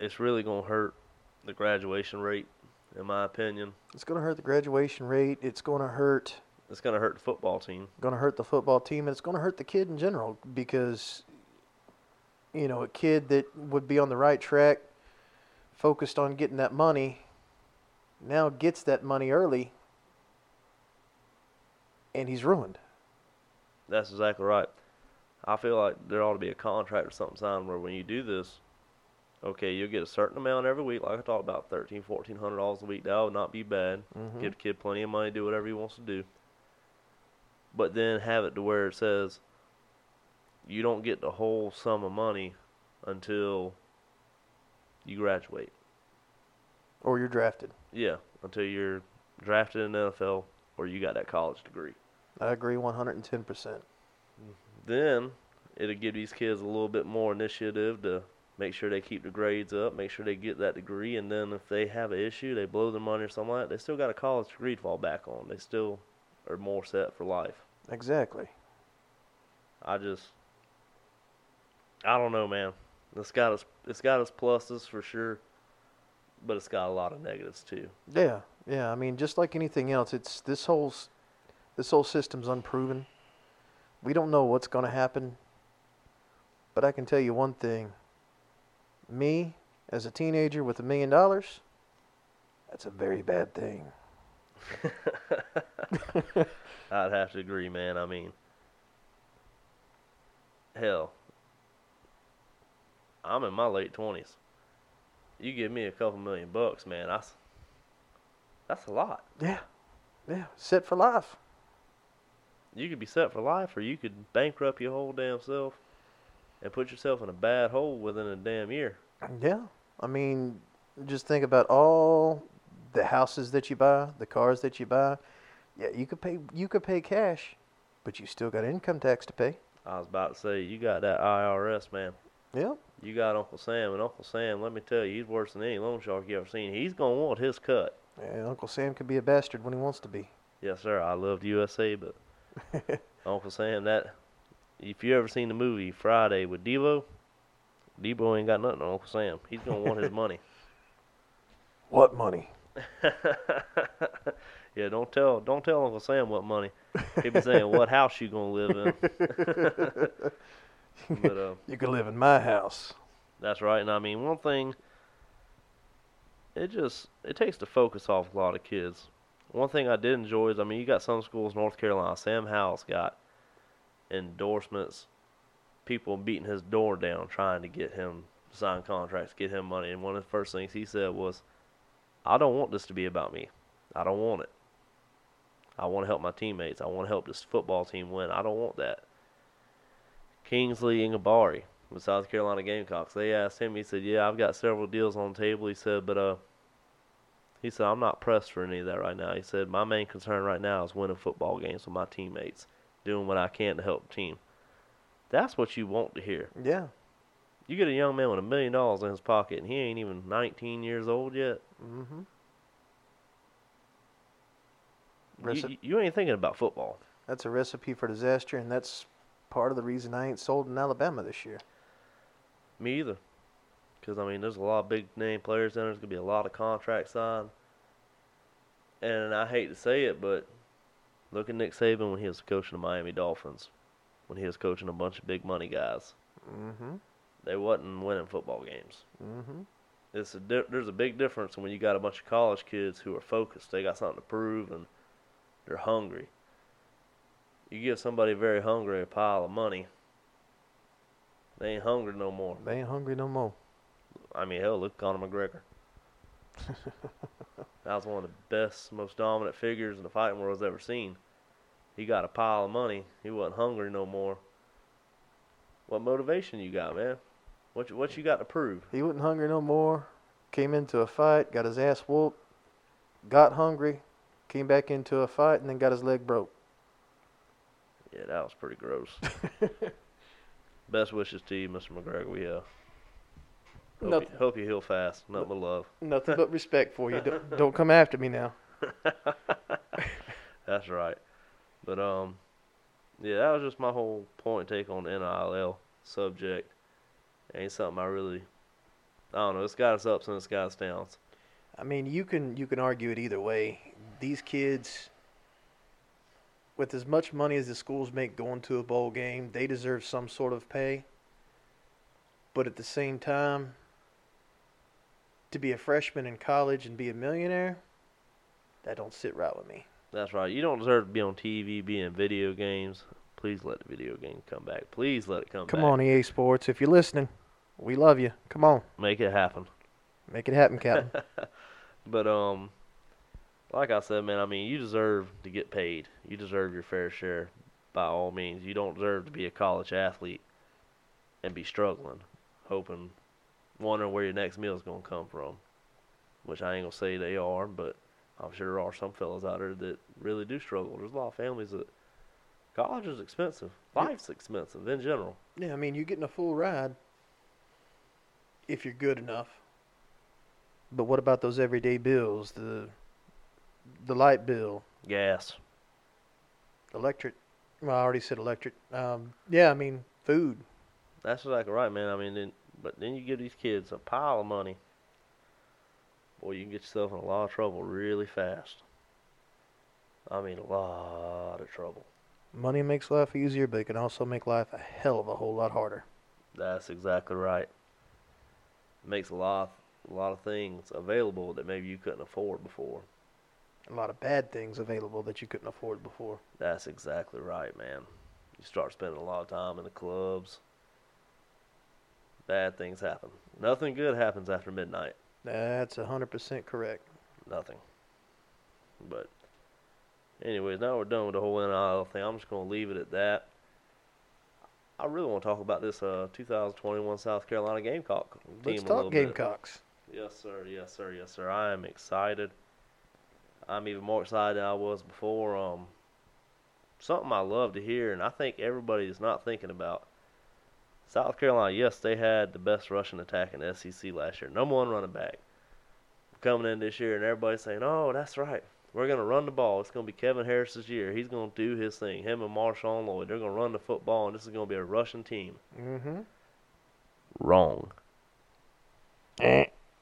it's really gonna hurt the graduation rate, in my opinion. It's going to hurt the graduation rate. It's going to hurt It's gonna hurt the football team. going to hurt the football team and it's going to hurt the kid in general because you know a kid that would be on the right track focused on getting that money now gets that money early and he's ruined That's exactly right. I feel like there ought to be a contract or something signed where when you do this, okay, you'll get a certain amount every week, like I talked about, thirteen, fourteen hundred dollars a week. That would not be bad. Mhm. Give the kid plenty of money, do whatever he wants to do. But then have it to where it says you don't get the whole sum of money until you graduate. or you're drafted Yeah, until you're drafted in the NFL or you got that college degree. i agree 110% then it'll give these kids a little bit more initiative to make sure they keep the grades up, make sure they get that degree, and then if they have an issue, they blow their money or something like that, they still got a college degree to fall back on. They still are more set for life. exactly I just, I don't know, man. It's got its, it's got its pluses for sure, but it's got a lot of negatives too. yeah yeah i mean just like anything else it's this whole this whole system's unproven we don't know what's going to happen but i can tell you one thing me as a teenager with a million dollars that's a very bad thing I'd have to agree, man. I mean, hell, I'm in my late twenties. You give me a couple million bucks, man. That's that's a lot. yeah yeah set for life You could be set for life, or you could bankrupt your whole damn self and put yourself in a bad hole within a damn year. Yeah. I mean, just think about all the houses that you buy, the cars that you buy. Yeah, you could pay you could pay cash, but you still got income tax to pay. I was about to say, you got that IRS, man. Yeah. You got Uncle Sam, and Uncle Sam, let me tell you, he's worse than any loan shark you ever seen. He's gonna want his cut. Yeah, Uncle Sam could be a bastard when he wants to be. Yes, sir. I loved USA, but Uncle Sam, that if you ever seen the movie Friday with Deebo, Deebo ain't got nothing on Uncle Sam. He's gonna want his money. What money? yeah, don't tell don't tell Uncle Sam what money. He be saying what house you gonna live in. But uh, You could live in my house. that's right. And I mean, one thing, it just it takes the focus off a lot of kids. One thing I did enjoy is, I mean, you got some schools, North Carolina. Sam Howell's got endorsements, people beating his door down trying to get him to sign contracts, get him money. And one of the first things he said was, "I don't want this to be about me. I don't want it. I want to help my teammates. I want to help this football team win. I don't want that." Kingsley Enagbare with South Carolina Gamecocks. They asked him. He said, "Yeah, I've got several deals on the table." He said, "But uh." He said, I'm not pressed for any of that right now. He said, My main concern right now is winning football games with my teammates, doing what I can to help the team. That's what you want to hear. Yeah. You get a young man with a million dollars in his pocket and he ain't even 19 years old yet. Mm-hmm. Reci- you- you ain't thinking about football. That's a recipe for disaster, and that's part of the reason I ain't sold in Alabama this year. Me either. Because, I mean, there's a lot of big name players in there. There's going to be a lot of contracts signed. And I hate to say it, but look at Nick Saban when he was coaching the Miami Dolphins, when he was coaching a bunch of big money guys. Mm-hmm. They wasn't winning football games. Mm-hmm. It's a di- there's a big difference when you got a bunch of college kids who are focused. They got something to prove and they're hungry. You give somebody very hungry a pile of money, they ain't hungry no more. They ain't hungry no more. I mean, hell, look at Conor McGregor. that was one of the best, most dominant figures in the fighting world's ever seen. He got a pile of money. He wasn't hungry no more. What motivation you got, man? What you, what you got to prove? He wasn't hungry no more. Came into a fight, got his ass whooped, got hungry, came back into a fight, and then got his leg broke. Yeah, that was pretty gross. Best wishes to you, Mr. McGregor. We uh, hope, you, hope you heal fast. Nothing but love. Nothing but respect for you. Don't, don't come after me now. That's right. But um, yeah, that was just my whole point take on the NIL subject. Ain't something I really, I don't know. It's got its ups and it's got its downs. I mean, you can you can argue it either way. These kids, with as much money as the schools make going to a bowl game, they deserve some sort of pay. But at the same time, to be a freshman in college and be a millionaire, that don't sit right with me. That's right. You don't deserve to be on TV, be in video games. Please let the video game come back. Please let it come, Come back. Come on, EA Sports, if you're listening, we love you. Come on, Make it happen. make it happen, Captain. But um, like I said, man, I mean, you deserve to get paid. You deserve your fair share, by all means. You don't deserve to be a college athlete and be struggling, hoping, wondering where your next meal is gonna come from. Which I ain't gonna say they are, but I'm sure there are some fellas out there that really do struggle. There's a lot of families that college is expensive. Life's expensive in general. yeah, I mean, you're getting a full ride if you're good enough. But what about those everyday bills? The the light bill, Gas. electric. Well, I already said electric. Um, yeah, I mean food. That's exactly right, man. I mean, then, but then you give these kids a pile of money. Boy, you can get yourself in a lot of trouble really fast. I mean, a lot of trouble. Money makes life easier, but it can also make life a hell of a whole lot harder. That's exactly right. It Makes a lot, a lot of things available that maybe you couldn't afford before. A lot of bad things available that you couldn't afford before. That's exactly right, man. You start spending a lot of time in the clubs. Bad things happen. Nothing good happens after midnight. That's a hundred percent correct. nothing. But, anyways, now we're done with the whole NIL thing. I'm just gonna leave it at that. I really want to talk about this uh, 2021 South Carolina Gamecock team Let's a talk little bit. Gamecocks. Yes, sir. Yes, sir. Yes, sir. I am excited. I'm even more excited than I was before. Um, something I love to hear, and I think everybody is not thinking about. South Carolina, yes, they had the best rushing attack in the SEC last year. Number one running back. Coming in this year, and everybody's saying, oh, that's right. We're going to run the ball. It's going to be Kevin Harris's year. He's going to do his thing. Him and Marshawn Lloyd. They're going to run the football, and this is going to be a rushing team. Mm-hmm. Wrong.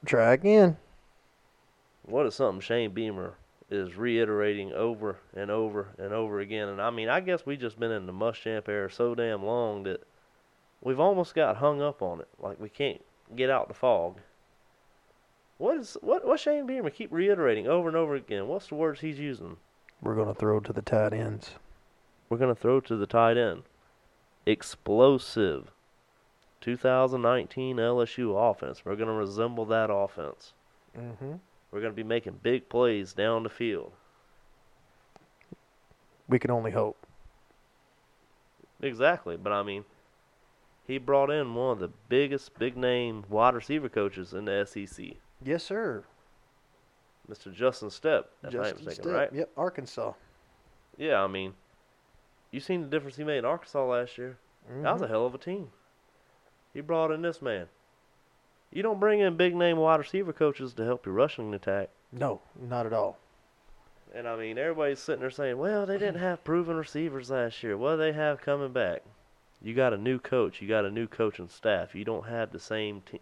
Try again. what is something Shane Beamer is reiterating over and over and over again? And I mean, I guess we just been in the Muschamp era so damn long that we've almost got hung up on it. Like we can't get out the fog. What is what? What Shane Beamer keep reiterating over and over again? What's the words he's using? We're gonna throw to the tight ends. We're gonna throw to the tight end. Explosive. 2019 LSU offense. We're gonna resemble that offense. Mm-hmm. We're gonna be making big plays down the field. We can only hope. Exactly, but I mean, he brought in one of the biggest big name wide receiver coaches in the SEC, Yes, sir. Mr. Justin Stepp. If Justin mistaken, Stepp. right? Yep, Arkansas. Yeah, I mean, you seen the difference he made in Arkansas last year. That was a Mhm. hell of a team. He brought in this man. You don't bring in big name wide receiver coaches to help your rushing attack. no, not at all. And I mean, everybody's sitting there saying, well, they didn't have proven receivers last year. What do they have coming back? You got a new coach. You got a new coaching staff. You don't have the same team.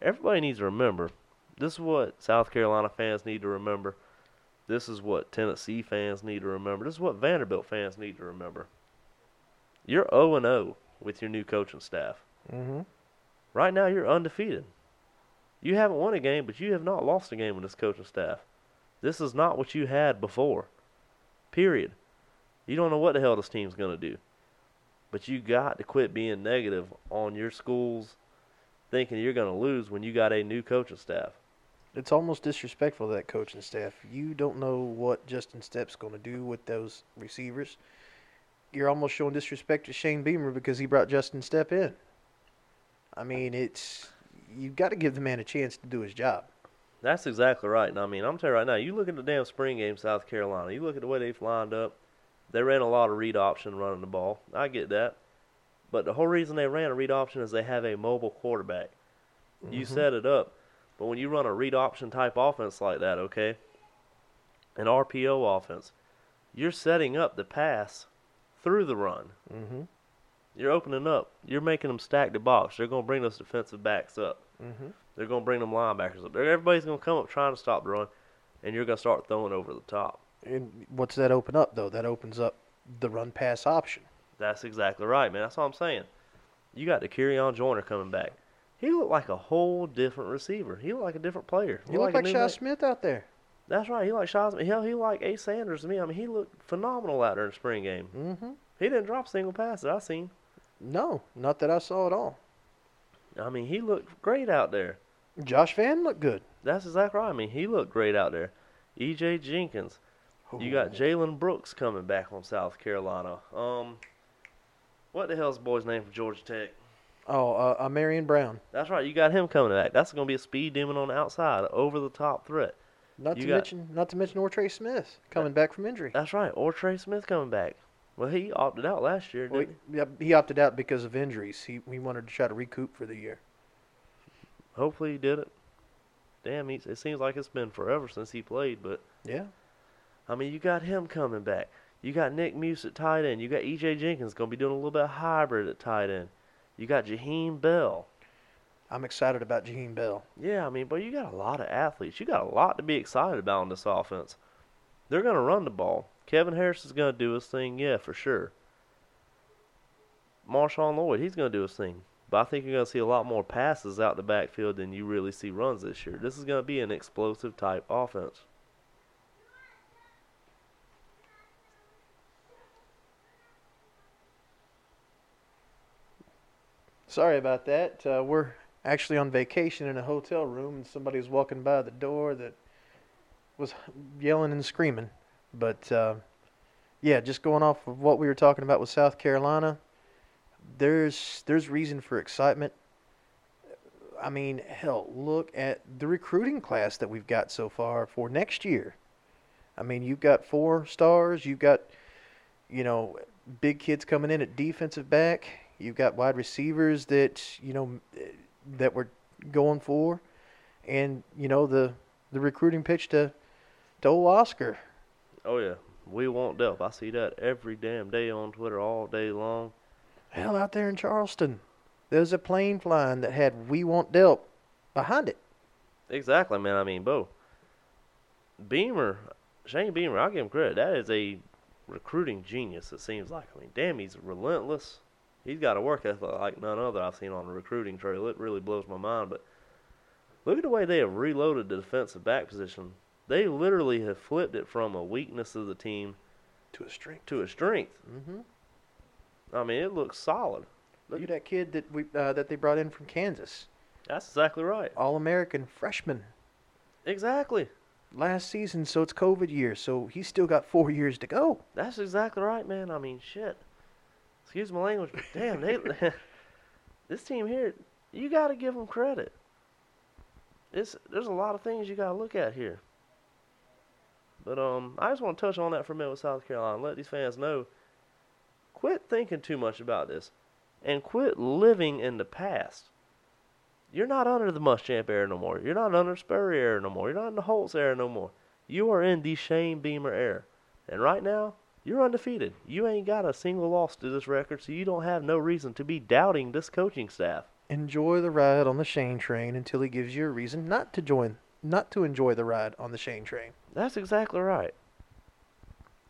Everybody needs to remember this is what South Carolina fans need to remember. This is what Tennessee fans need to remember. This is what Vanderbilt fans need to remember. You're 0 0 with your new coaching staff. Mm-hmm. Right now, you're undefeated. You haven't won a game, but you have not lost a game with this coaching staff. This is not what you had before. Period. You don't know what the hell this team's going to do. But you got to quit being negative on your schools thinking you're going to lose when you got a new coaching staff. It's almost disrespectful to that coaching staff. You don't know what Justin Stepp's going to do with those receivers. You're almost showing disrespect to Shane Beamer because he brought Justin Stepp in. I mean, it's you've got to give the man a chance to do his job. That's exactly right. And I mean, I'm telling you right now, you look at the damn spring game, South Carolina. You look at the way they've lined up. They ran a lot of read option running the ball. I get that. But the whole reason they ran a read option is they have a mobile quarterback. You Mhm. set it up. But when you run a read option type offense like that, okay, an RPO offense, you're setting up the pass through the run. Mm-hmm. You're opening up. You're making them stack the box. They're going to bring those defensive backs up. Mm-hmm. They're going to bring them linebackers up. They're, everybody's going to come up trying to stop the run, and you're going to start throwing over the top. And what's that open up though? That opens up the run pass option. That's exactly right, man. That's all I'm saying. You got Dakereon Joyner coming back. He looked like a whole different receiver. He looked like a different player. He You look a like new Shi. Smith out there. That's right. He like Shaz. Hell, he like Ace Sanders to me. I mean, he looked phenomenal out there in the spring game. Mm-hmm. He didn't drop a single pass that I seen. No, not that I saw at all. I mean, he looked great out there. Josh Vann looked good. That's exactly right. I mean, he looked great out there. E.J. Jenkins. You got Jalen Brooks coming back from South Carolina. Um, what the hell's the boy's name from Georgia Tech? Oh, uh, uh, Ahmarean Brown. That's right. You got him coming back. That's going to be a speed demon on the outside, over the top threat. Not You to got- mention, not to mention OrTre Smith coming back from injury. That's right. OrTre Smith coming back. Well, he opted out last year, Well, didn't he, yeah, he opted out because of injuries. He he wanted to try to recoup for the year. Hopefully he did it. Damn, he's, it seems like it's been forever since he played, but Yeah. I mean, you got him coming back. You got Nick Muse at tight end. You got E.J. Jenkins going to be doing a little bit of hybrid at tight end. You got Jaheim Bell. I'm excited about Jaheim Bell. Yeah, I mean, but you got a lot of athletes. You got a lot to be excited about in this offense. They're going to run the ball. Kevin Harris is going to do his thing, yeah, for sure. Marshawn Lloyd, he's going to do his thing. But I think you're going to see a lot more passes out the backfield than you really see runs this year. This is going to be an explosive type offense. Sorry about that. Uh, we're actually on vacation in a hotel room, and somebody was walking by the door that was yelling and screaming. But uh, yeah, just going off of what we were talking about with South Carolina, there's there's reason for excitement. I mean, hell, look at the recruiting class that we've got so far for next year. I mean, you've got four stars. You've got, you know, big kids coming in at defensive back. You've got wide receivers that you know that we're going for, and you know the the recruiting pitch to to old Oscar. Oh, yeah. We want Delp. I see that every damn day on Twitter all day long. Hell, out there in Charleston, there's a plane flying that had "We Want Delp" behind it. Exactly, man. I mean, Bo. Beamer, Shane Beamer, I'll give him credit. That is a recruiting genius, it seems like. I mean, damn, he's relentless. He's got a work ethic like none other I've seen on the recruiting trail. It really blows my mind. But look at the way they have reloaded the defensive back position. They literally have flipped it from a weakness of the team To a strength. to a strength. Mm-hmm. I mean, it looks solid. Look at that kid that we uh, that they brought in from Kansas, That's exactly right. All-American freshman Exactly. last season. So it's COVID year, so he's still got four years to go. That's exactly right, man. I mean, shit. Excuse my language, but damn, they, this team here, you got to give them credit. It's there's a lot of things you got to look at here. But um, I just want to touch on that for a minute with South Carolina. Let these fans know. Quit thinking too much about this, and quit living in the past. You're not under the Muschamp era no more. You're not under Spurrier era no more. You're not in the Holtz era no more. You are in the Shane Beamer era. And right now, you're undefeated. You ain't got a single loss to this record, so you don't have no reason to be doubting this coaching staff. Enjoy the ride on the Shane train until he gives you a reason not to join, not to enjoy the ride on the Shane train. That's exactly right.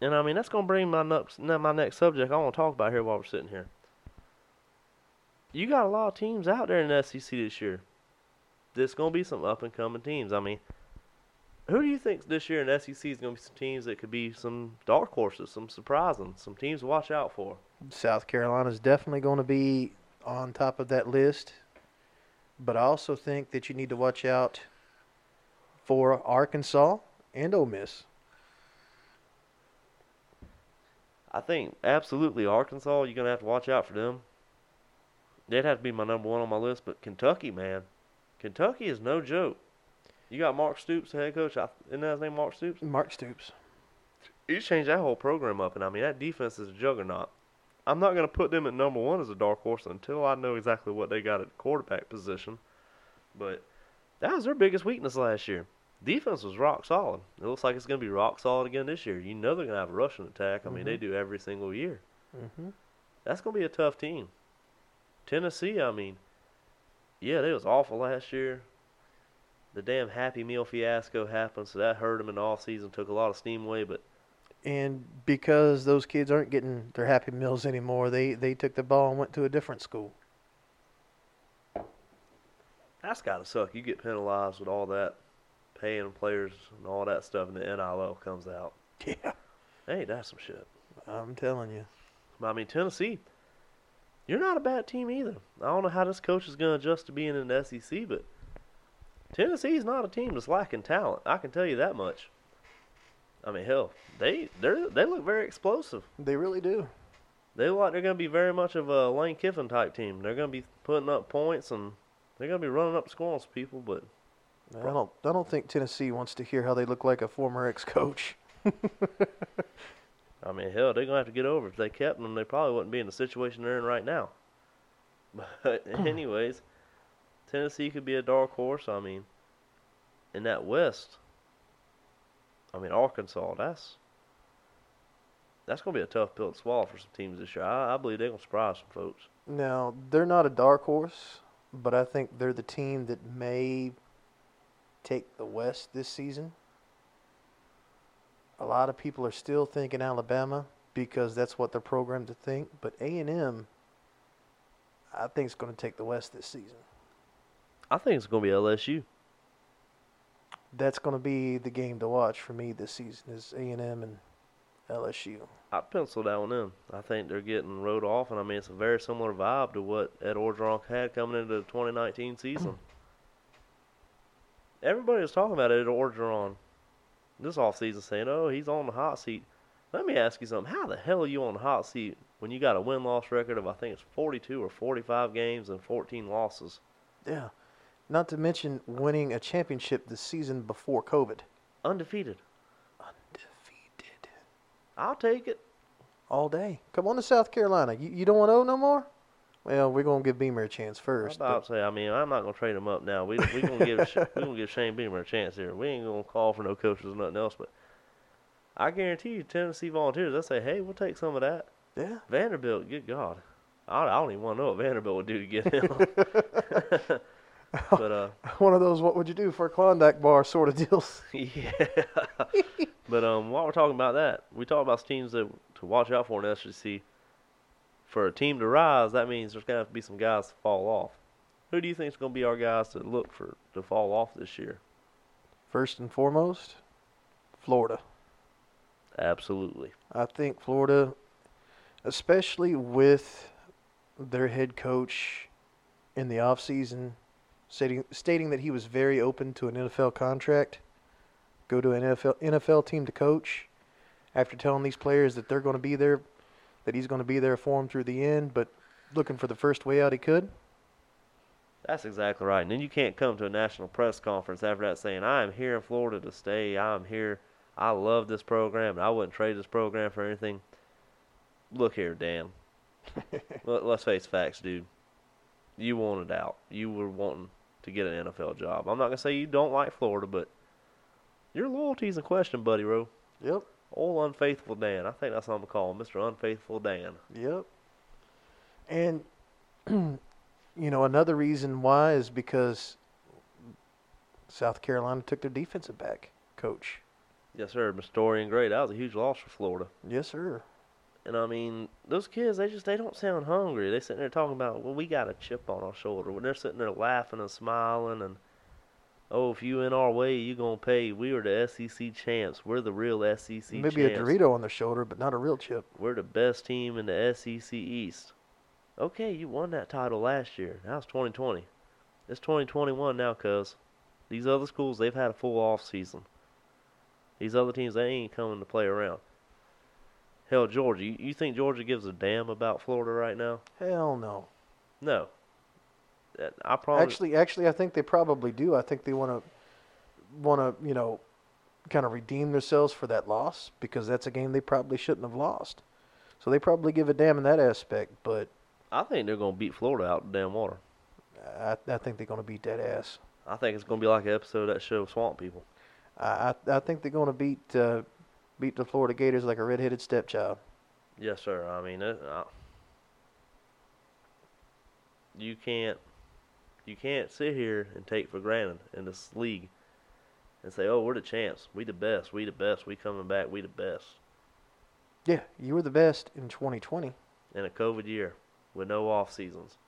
And I mean, that's gonna bring my next my next subject I want to talk about here while we're sitting here. You got a lot of teams out there in the SEC this year. There's gonna be some up and coming teams. I mean, who do you think this year in the SEC is gonna be some teams that could be some dark horses, some surprising, some teams to watch out for? South Carolina's definitely going to be on top of that list. But I also think that you need to watch out for Arkansas and Ole Miss. I think absolutely Arkansas. You're gonna have to watch out for them. They'd have to be my number one on my list. But Kentucky, man, Kentucky is no joke. You got Mark Stoops, the head coach. I, isn't that his name, Mark Stoops? Mark Stoops. You change that whole program up, and I mean that defense is a juggernaut. I'm not going to put them at number one as a dark horse until I know exactly what they got at quarterback position. But that was their biggest weakness last year. Defense was rock solid. It looks like it's going to be rock solid again this year. You know they're going to have a rushing attack. I mean, they do every single year. Mm-hmm. That's going to be a tough team. Tennessee, I mean, yeah, they was awful last year. The damn Happy Meal fiasco happened, so that hurt them in the off season, took a lot of steam away. But And because those kids aren't getting their Happy Meals anymore, they, they took the ball and went to a different school. that's got to suck. You get penalized with all that, paying players and all that stuff, and the NIL comes out. Yeah. Hey, that's some shit. I'm telling you. I mean, Tennessee, you're not a bad team either. I don't know how this coach is going to adjust to being in the SEC, but Tennessee's not a team that's lacking talent. I can tell you that much. I mean, hell, they they they look very explosive. They really do. They look like they're going to be very much of a Lane Kiffin type team. They're going to be putting up points and they're going to be running up some people. But I don't I don't think Tennessee wants to hear how they look like a former ex coach. I mean, hell, they're going to have to get over. it. If they kept them, they probably wouldn't be in the situation they're in right now. But hmm. anyways, Tennessee could be a dark horse. I mean, in that West, I mean Arkansas. That's that's going to be a tough pill to swallow for some teams this year. I, I believe they're going to surprise some folks. Now, they're not a dark horse, but I think they're the team that may take the West this season. A lot of people are still thinking Alabama because that's what they're programmed to think, but A&M I think is going to take the West this season. I think it's going to be LSU. That's going to be the game to watch for me this season is A&M and LSU. I penciled that one in. I think they're getting rode off, and I mean it's a very similar vibe to what Ed Orgeron had coming into the 2019 season. Everybody was talking about Ed Orgeron this offseason, saying, "Oh, he's on the hot seat." Let me ask you something: How the hell are you on the hot seat when you got a win-loss record of I think it's 42 or 45 games and 14 losses? Yeah. Not to mention winning a championship the season before COVID. Undefeated. Undefeated. I'll take it. All day. Come on to South Carolina. You, you don't want to O no more? Well, we're going to give Beamer a chance first. about but- to say, I mean, I'm not gonna trade him up now. We we gonna give we gonna give Shane Beamer a chance here. We ain't gonna call for no coaches or nothing else. But I guarantee you, Tennessee Volunteers, they'll say, hey, we'll take some of that. yeah. Vanderbilt, good God, I, I don't even want to know what Vanderbilt would do to get him. but uh, One of those what would you do for a Klondike bar sort of deals. yeah. but um, while we're talking about that, we talk about teams that to watch out for in the SEC. For a team to rise, that means there's gonna have to be some guys to fall off. Who do you think is gonna be our guys to look for to fall off this year? First and foremost, Florida. Absolutely. I think Florida, especially with their head coach in the offseason, stating, stating that he was very open to an NFL contract, go to an NFL, NFL team to coach, after telling these players that they're going to be there, that he's going to be there for him through the end, but looking for the first way out he could. That's exactly right. And then you can't come to a national press conference after that saying, I am here in Florida to stay. I'm here. I love this program, and I wouldn't trade this program for anything. Look here, Dan. Let, let's face facts, dude. You wanted out. You were wanting to get an NFL job. I'm not going to say you don't like Florida, but your loyalty's in question, buddy, Rowe. Yep. Old unfaithful Dan. I think that's what I'm going to call him, Mr. Unfaithful Dan. Yep. And you know another reason why is because South Carolina took their defensive back coach. Yes, sir. Mr. Torrian Gray. That was a huge loss for Florida. Yes, sir. And I mean, those kids, they just they don't sound hungry. They're sitting there talking about, well, we got a chip on our shoulder. When they're sitting there laughing and smiling and, oh, if you in our way, you gonna pay. We are the SEC champs. We're the real SEC champs. Maybe champs. a Dorito on their shoulder, but not a real chip. We're the best team in the SEC East. Okay, you won that title last year. Now it's 2020. It's 2021 now, cuz. These other schools, they've had a full off season. These other teams, they ain't coming to play around. Hell, Georgia, you, you think Georgia gives a damn about Florida right now? Hell no. No. I promise. Actually, actually, I think they probably do. I think they want to, want to, you know, kind of redeem themselves for that loss because that's a game they probably shouldn't have lost. So they probably give a damn in that aspect, but I think they're gonna beat Florida out the damn water. I, I think they're going to beat that ass. I think it's gonna be like an episode of that show Swamp People. I I, I think they're going to beat uh, beat the Florida Gators like a redheaded stepchild. Yes, sir. I mean, it, uh, you can't you can't sit here and take for granted in this league and say, "Oh, we're the champs. We the best. We the best. We coming back. We the best." Yeah, you were the best in 2020. In a COVID year with no off seasons,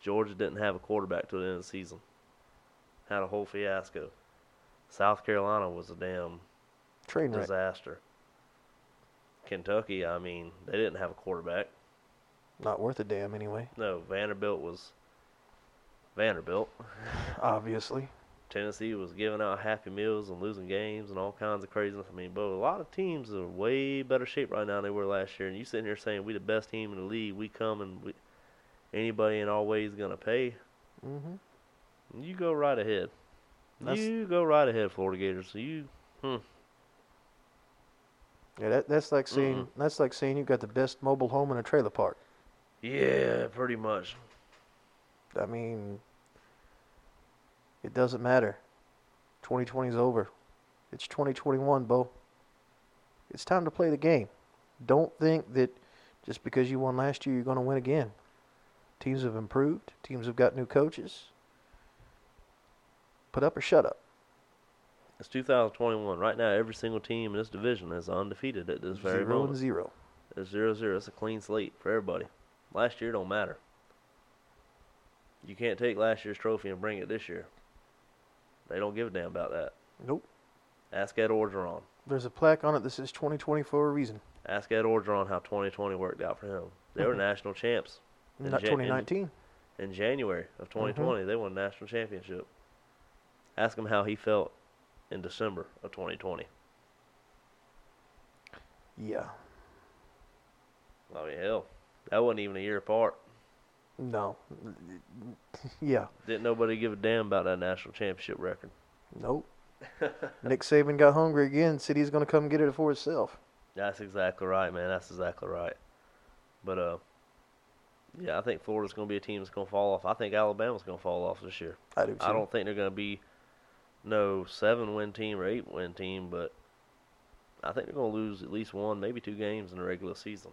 Georgia didn't have a quarterback till the end of the season. Had a whole fiasco. South Carolina was a damn Train wreck. disaster. Kentucky, I mean, they didn't have a quarterback. Not worth a damn anyway. No, Vanderbilt was Vanderbilt. Obviously. Tennessee was giving out happy meals and losing games and all kinds of craziness. I mean, but a lot of teams are way better shape right now than they were last year. And you sitting here saying we the best team in the league, we come and we anybody in our way is gonna pay. hmm You go right ahead. That's- you go right ahead, Florida Gators. You, hmm. Yeah, that, that's like saying that's like saying you've got the best mobile home in a trailer park. Yeah, pretty much. I mean, it doesn't matter. 2020 is over. It's 2021, Bo. It's time to play the game. Don't think that just because you won last year, you're going to win again. Teams have improved. Teams have got new coaches. Put up or shut up. It's 2021. Right now, every single team in this division is undefeated at this very Zero moment. and zero. It's zero zero. It's a clean slate for everybody. Last year don't matter. You can't take last year's trophy and bring it this year. They don't give a damn about that. Nope. Ask Ed Orgeron. There's a plaque on it that says 2020 for a reason. Ask Ed Orgeron how 2020 worked out for him. They were Mhm. national champs In Not Jan- 2019. in January of Mm-hmm. 2020. They won a national championship. Ask him how he felt in December of 2020. Yeah. I mean, hell, that wasn't even a year apart. No. Yeah. Didn't nobody give a damn about that national championship record. Nope. Nick Saban got hungry again. Said he's going to come get it for himself. That's exactly right, man. That's exactly right. But uh, yeah, I think Florida's going to be a team that's going to fall off. I think Alabama's going to fall off this year. I do too. I don't think they're going to be no seven win team or eight win team, but I think they're going to lose at least one, maybe two games in the regular season.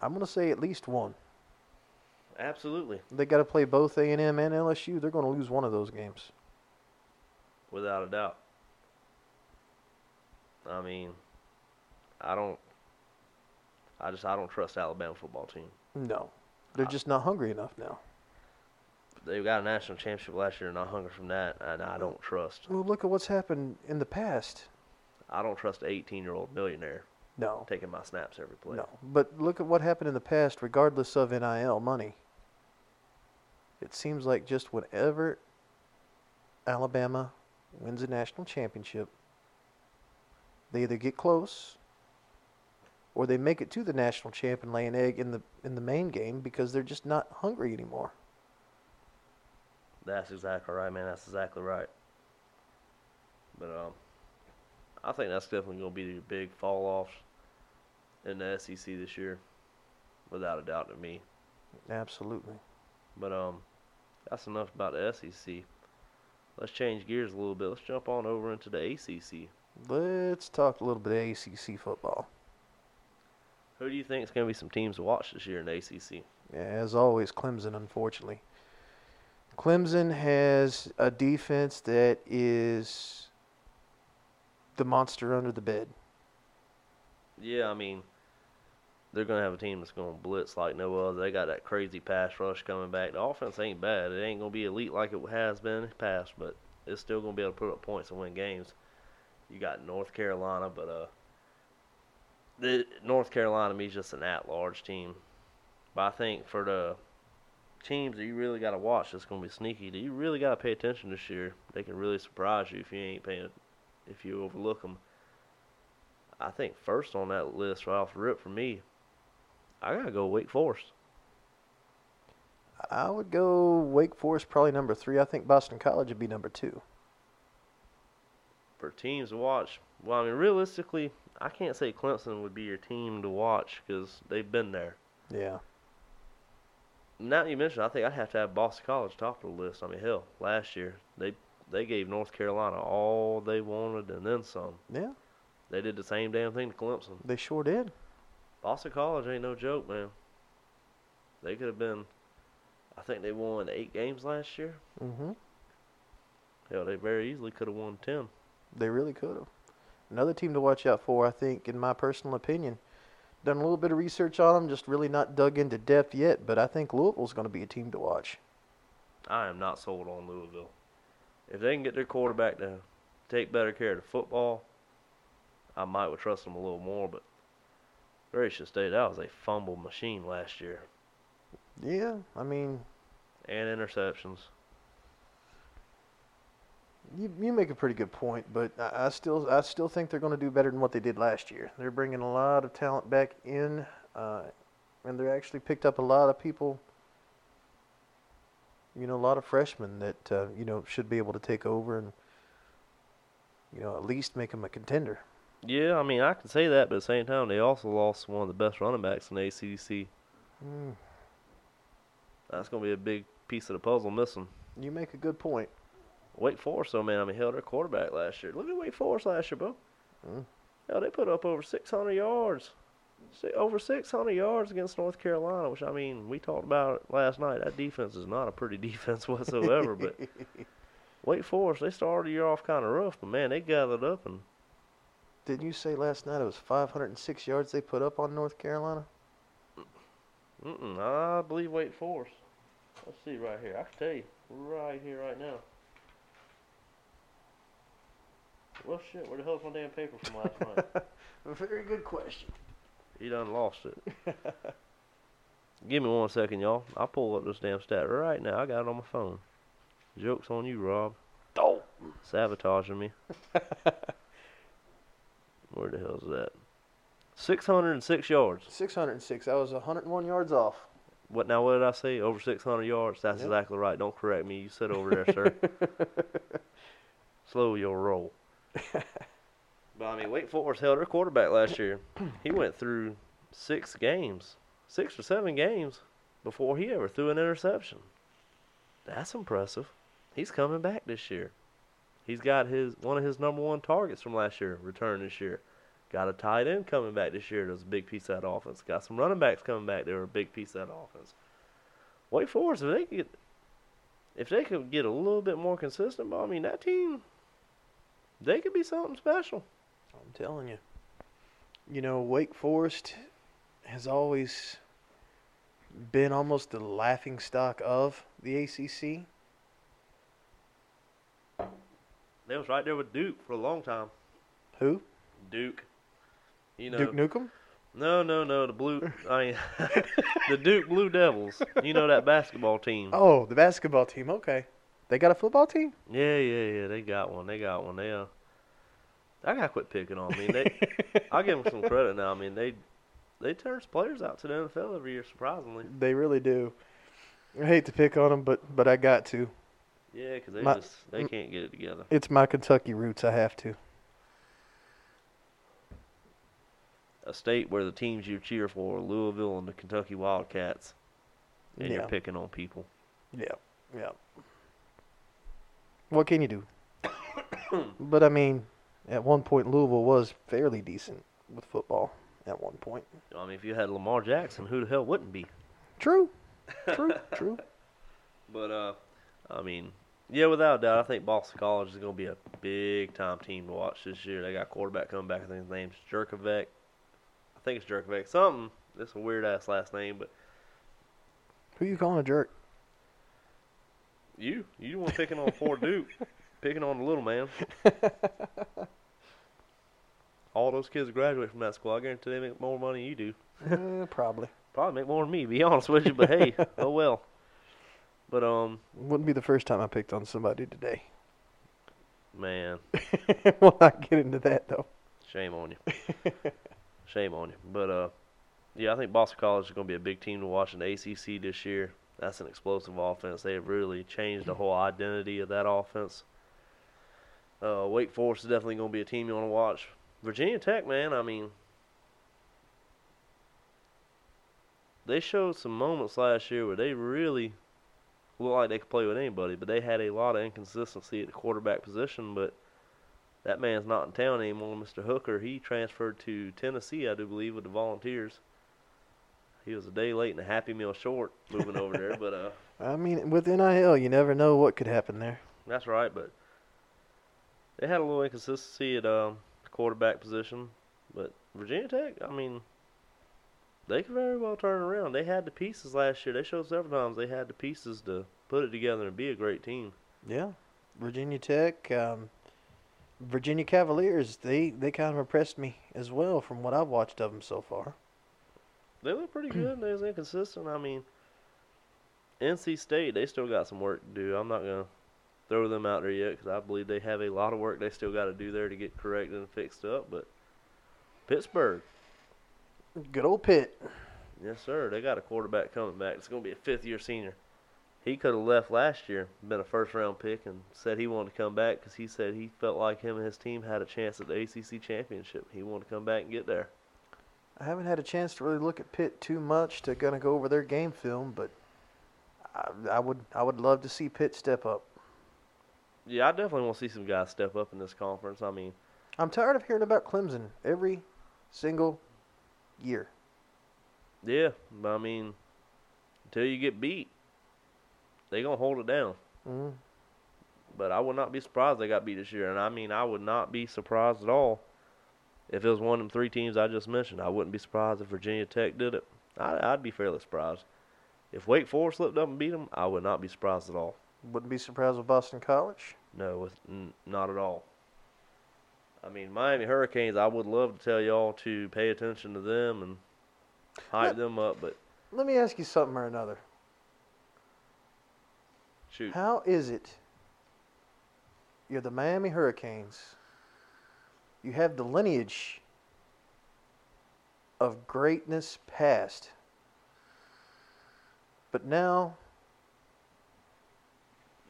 I'm going to say at least one. Absolutely, They got to play both A&M and LSU. They're going to lose one of those games. without a doubt. I mean, I don't. I just I don't trust Alabama football team. No. They're I- just not hungry enough now. They got a national championship last year, and not hungry from that, and I don't trust. Well, look at what's happened in the past. I don't trust an 18 year old millionaire No. taking my snaps every play. No. But look at what happened in the past, regardless of NIL money. It seems like just whenever Alabama wins a national championship, they either get close or they make it to the national champ and lay an egg in the in the main game because they're just not hungry anymore. That's exactly right, man. That's exactly right. But um, I think that's definitely going to be the big fall offs in the SEC this year, without a doubt to me. Absolutely. But um, that's enough about the SEC. Let's change gears a little bit. Let's jump on over into the ACC. Let's talk a little bit of ACC football. Who do you think is going to be some teams to watch this year in the ACC? As always, Clemson, unfortunately. Clemson has a defense that is the monster under the bed. Yeah, I mean, they're going to have a team that's going to blitz like no other. They got that crazy pass rush coming back. The offense ain't bad. It ain't going to be elite like it has been in the past, but it's still going to be able to put up points and win games. You got North Carolina, but uh, the North Carolina means just an at-large team. But I think for the teams that you really got to watch that's going to be sneaky, that you really got to pay attention this year. They can really surprise you if you ain't paying, if you overlook them. I think first on that list right off the rip for me, I gotta go Wake Forest. I would go Wake Forest probably number three. I think Boston College would be number two. For teams to watch, well, I mean, realistically, I can't say Clemson would be your team to watch because they've been there. Yeah. Now that you mentioned, I think I'd have to have Boston College top of the list. I mean, hell, last year they they gave North Carolina all they wanted and then some. Yeah. They did the same damn thing to Clemson. They sure did. Boston College ain't no joke, man. They could have been. I think they won eight games last year. Mm-hmm. Hell, they very easily could have won ten. They really could have. Another team to watch out for, I think, in my personal opinion. Done a little bit of research on them, just really not dug into depth yet, but I think Louisville's going to be a team to watch. I am not sold on Louisville. If they can get their quarterback to take better care of the football, I might would trust them a little more. But Gracious Day, that was a fumble machine last year, Yeah, I mean, and interceptions. you you make a pretty good point, but I, I still I still think they're going to do better than what they did last year. They're bringing a lot of talent back in, uh, and they're actually picked up a lot of people. You know, a lot of freshmen that uh, you know should be able to take over and you know at least make them a contender. Yeah, I mean I can say that, but at the same time they also lost one of the best running backs in the ACC. Mm, That's gonna be a big piece of the puzzle missing. you make a good point. Wake Forest, though, man, I mean, held their quarterback last year. Look at Wake Forest last year, bro. Mm. Hell, they put up over 600 yards. Si- Over 600 yards against North Carolina, which, I mean, we talked about it last night. That defense is not a pretty defense whatsoever. but Wake Forest, they started the year off kind of rough, but, man, they gathered up and Didn't you say last night it was 506 yards they put up on North Carolina? Mm-mm, I believe Wake Forest. Let's see right here. I can tell you right here, right now. Well, shit, where the hell's my damn paper from last night? A very good question. He done lost it. Give me one second, y'all. I'll pull up this damn stat right now. I got it on my phone. Joke's on you, Rob. Oh. Sabotaging me. Where the hell's that? 606 yards. 606. I was 101 yards off. What now? What did I say? Over 600 yards. That's Yep. exactly right. Don't correct me. You said over there, sir. Slow your roll. but I mean, Wake Forest held their quarterback last year. He went through six games, six or seven games, before he ever threw an interception. That's impressive. He's coming back this year. He's got his one of his number one targets from last year returned this year. Got a tight end coming back this year. That's a big piece of that offense. Got some running backs coming back. They were a big piece of that offense. Wake Forest, if they could, get, if they could get a little bit more consistent, I mean that team, they could be something special. I'm telling you. You know, Wake Forest has always been almost the laughing stock of the ACC. They was right there with Duke for a long time. Who? Duke, you know, Duke Nukem? no, no, no, the blue, I mean, the Duke Blue Devils. You know that basketball team. Oh, the basketball team. Okay. They got a football team? Yeah, yeah, yeah. They got one. They got one. They uh, I gotta quit picking on I mean, they. I'll give them some credit now. I mean, they they turn players out to the NFL every year, surprisingly. They really do. I hate to pick on them, but but I got to. Yeah, 'cause they My- just they can't get it together. It's my Kentucky roots. I have to. A state where the teams you cheer for are Louisville and the Kentucky Wildcats, and Yeah. you're picking on people. Yeah, yeah. What can you do? but I mean, at one point Louisville was fairly decent with football. At one point. I mean, if you had Lamar Jackson, who the hell wouldn't be? True. True. true. But uh, I mean, yeah, without a doubt, I think Boston College is going to be a big time team to watch this year. They got quarterback coming back. I think his name's Jurkovec. I think it's Jurkovec. Something. It's a weird ass last name, but Who you calling a jerk? you, you want one picking on poor Duke, picking on the little man. All those kids graduate from that school, I guarantee they make more money than you do. Eh, probably. Probably make more than me, be honest with you. But hey, oh well. But um, Wouldn't be the first time I picked on somebody today. man, we'll not get into that though. Shame on you. Shame on you. But uh, yeah, I think Boston College is going to be a big team to watch in the ACC this year. That's an explosive offense. They have really changed the whole identity of that offense. Uh, Wake Forest is definitely going to be a team you want to watch. Virginia Tech, man, I mean, they showed some moments last year where they really looked like they could play with anybody, but they had a lot of inconsistency at the quarterback position. But that man's not in town anymore, Mr. Hooker. He transferred to Tennessee, I do believe, with the Volunteers. He was a day late and a Happy Meal short moving over there, but uh, I mean, with NIL, you never know what could happen there. That's right, but they had a little inconsistency at um, the quarterback position. But Virginia Tech, I mean, they could very well turn around. They had the pieces last year. They showed several times they had the pieces to put it together and be a great team. Yeah, Virginia Tech, um, Virginia Cavaliers. They they kind of impressed me as well from what I've watched of them so far. They look pretty good. They was inconsistent. I mean, NC State, they still got some work to do. I'm not gonna throw them out there yet because I believe they have a lot of work they still got to do there to get corrected and fixed up. But Pittsburgh, Good old Pitt. Yes, sir. They got a quarterback coming back. It's going to be a fifth year senior. He could have left last year, been a first round pick, and said he wanted to come back because he said he felt like him and his team had a chance at the ACC championship. He wanted to come back and get there. I haven't had a chance to really look at Pitt too much to kind of go over their game film, but I, I would I would love to see Pitt step up. Yeah, I definitely want to see some guys step up in this conference. I mean, I'm tired of hearing about Clemson every single year. yeah, but I mean, until you get beat, they gonna hold it down. Mm. But I would not be surprised they got beat this year, and I mean, I would not be surprised at all if it was one of them three teams I just mentioned. I wouldn't be surprised if Virginia Tech did it. I, I'd be fairly surprised. If Wake Forest slipped up and beat them, I would not be surprised at all. Wouldn't be surprised with Boston College. No, with, n- not at all. I mean, Miami Hurricanes. I would love to tell y'all to pay attention to them and hype them up, but Let me ask you something or another. shoot, How is it you're the Miami Hurricanes? You have the lineage of greatness past. But now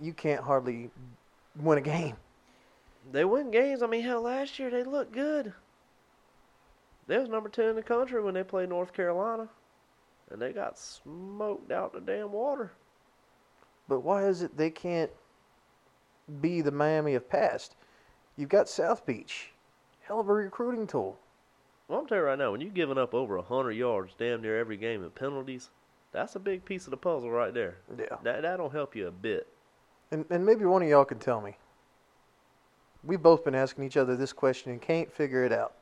you can't hardly win a game. They win games. I mean, hell, last year they looked good. They was number two in the country when they played North Carolina, and they got smoked out the damn water. But why is it they can't be the Miami of past? You've got South Beach. Hell of a recruiting tool. Well, I'm telling you right now, when you're giving up over hundred yards damn near every game in penalties, that's a big piece of the puzzle right there. Yeah. That that don't help you a bit. And, and maybe one of y'all can tell me. We've both been asking each other this question and can't figure it out.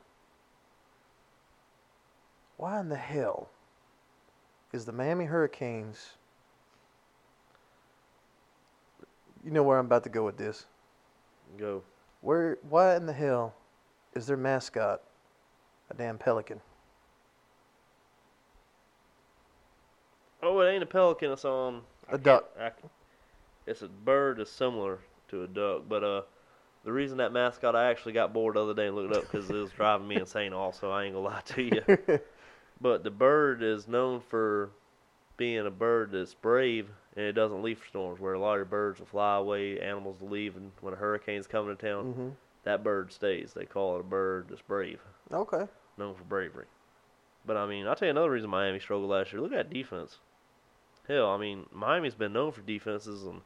Why in the hell is the Miami Hurricanes? You know where I'm about to go with this. Go. Where? Why in the hell is their mascot a damn pelican? Oh, it ain't a pelican. It's um A duck. I it's a bird that's similar to a duck, but uh, the reason that mascot I actually got bored the other day and looked it up because it was driving me insane. Also, I ain't gonna lie to you. But the bird is known for being a bird that's brave and it doesn't leave for storms. Where a lot of birds will fly away, animals will leave, and when a hurricane's coming to town, hmm that bird stays. They call it a bird that's brave, Okay. known for bravery. But I mean, I'll tell you another reason Miami struggled last year. Look at defense. Hell, I mean, Miami's been known for defenses, and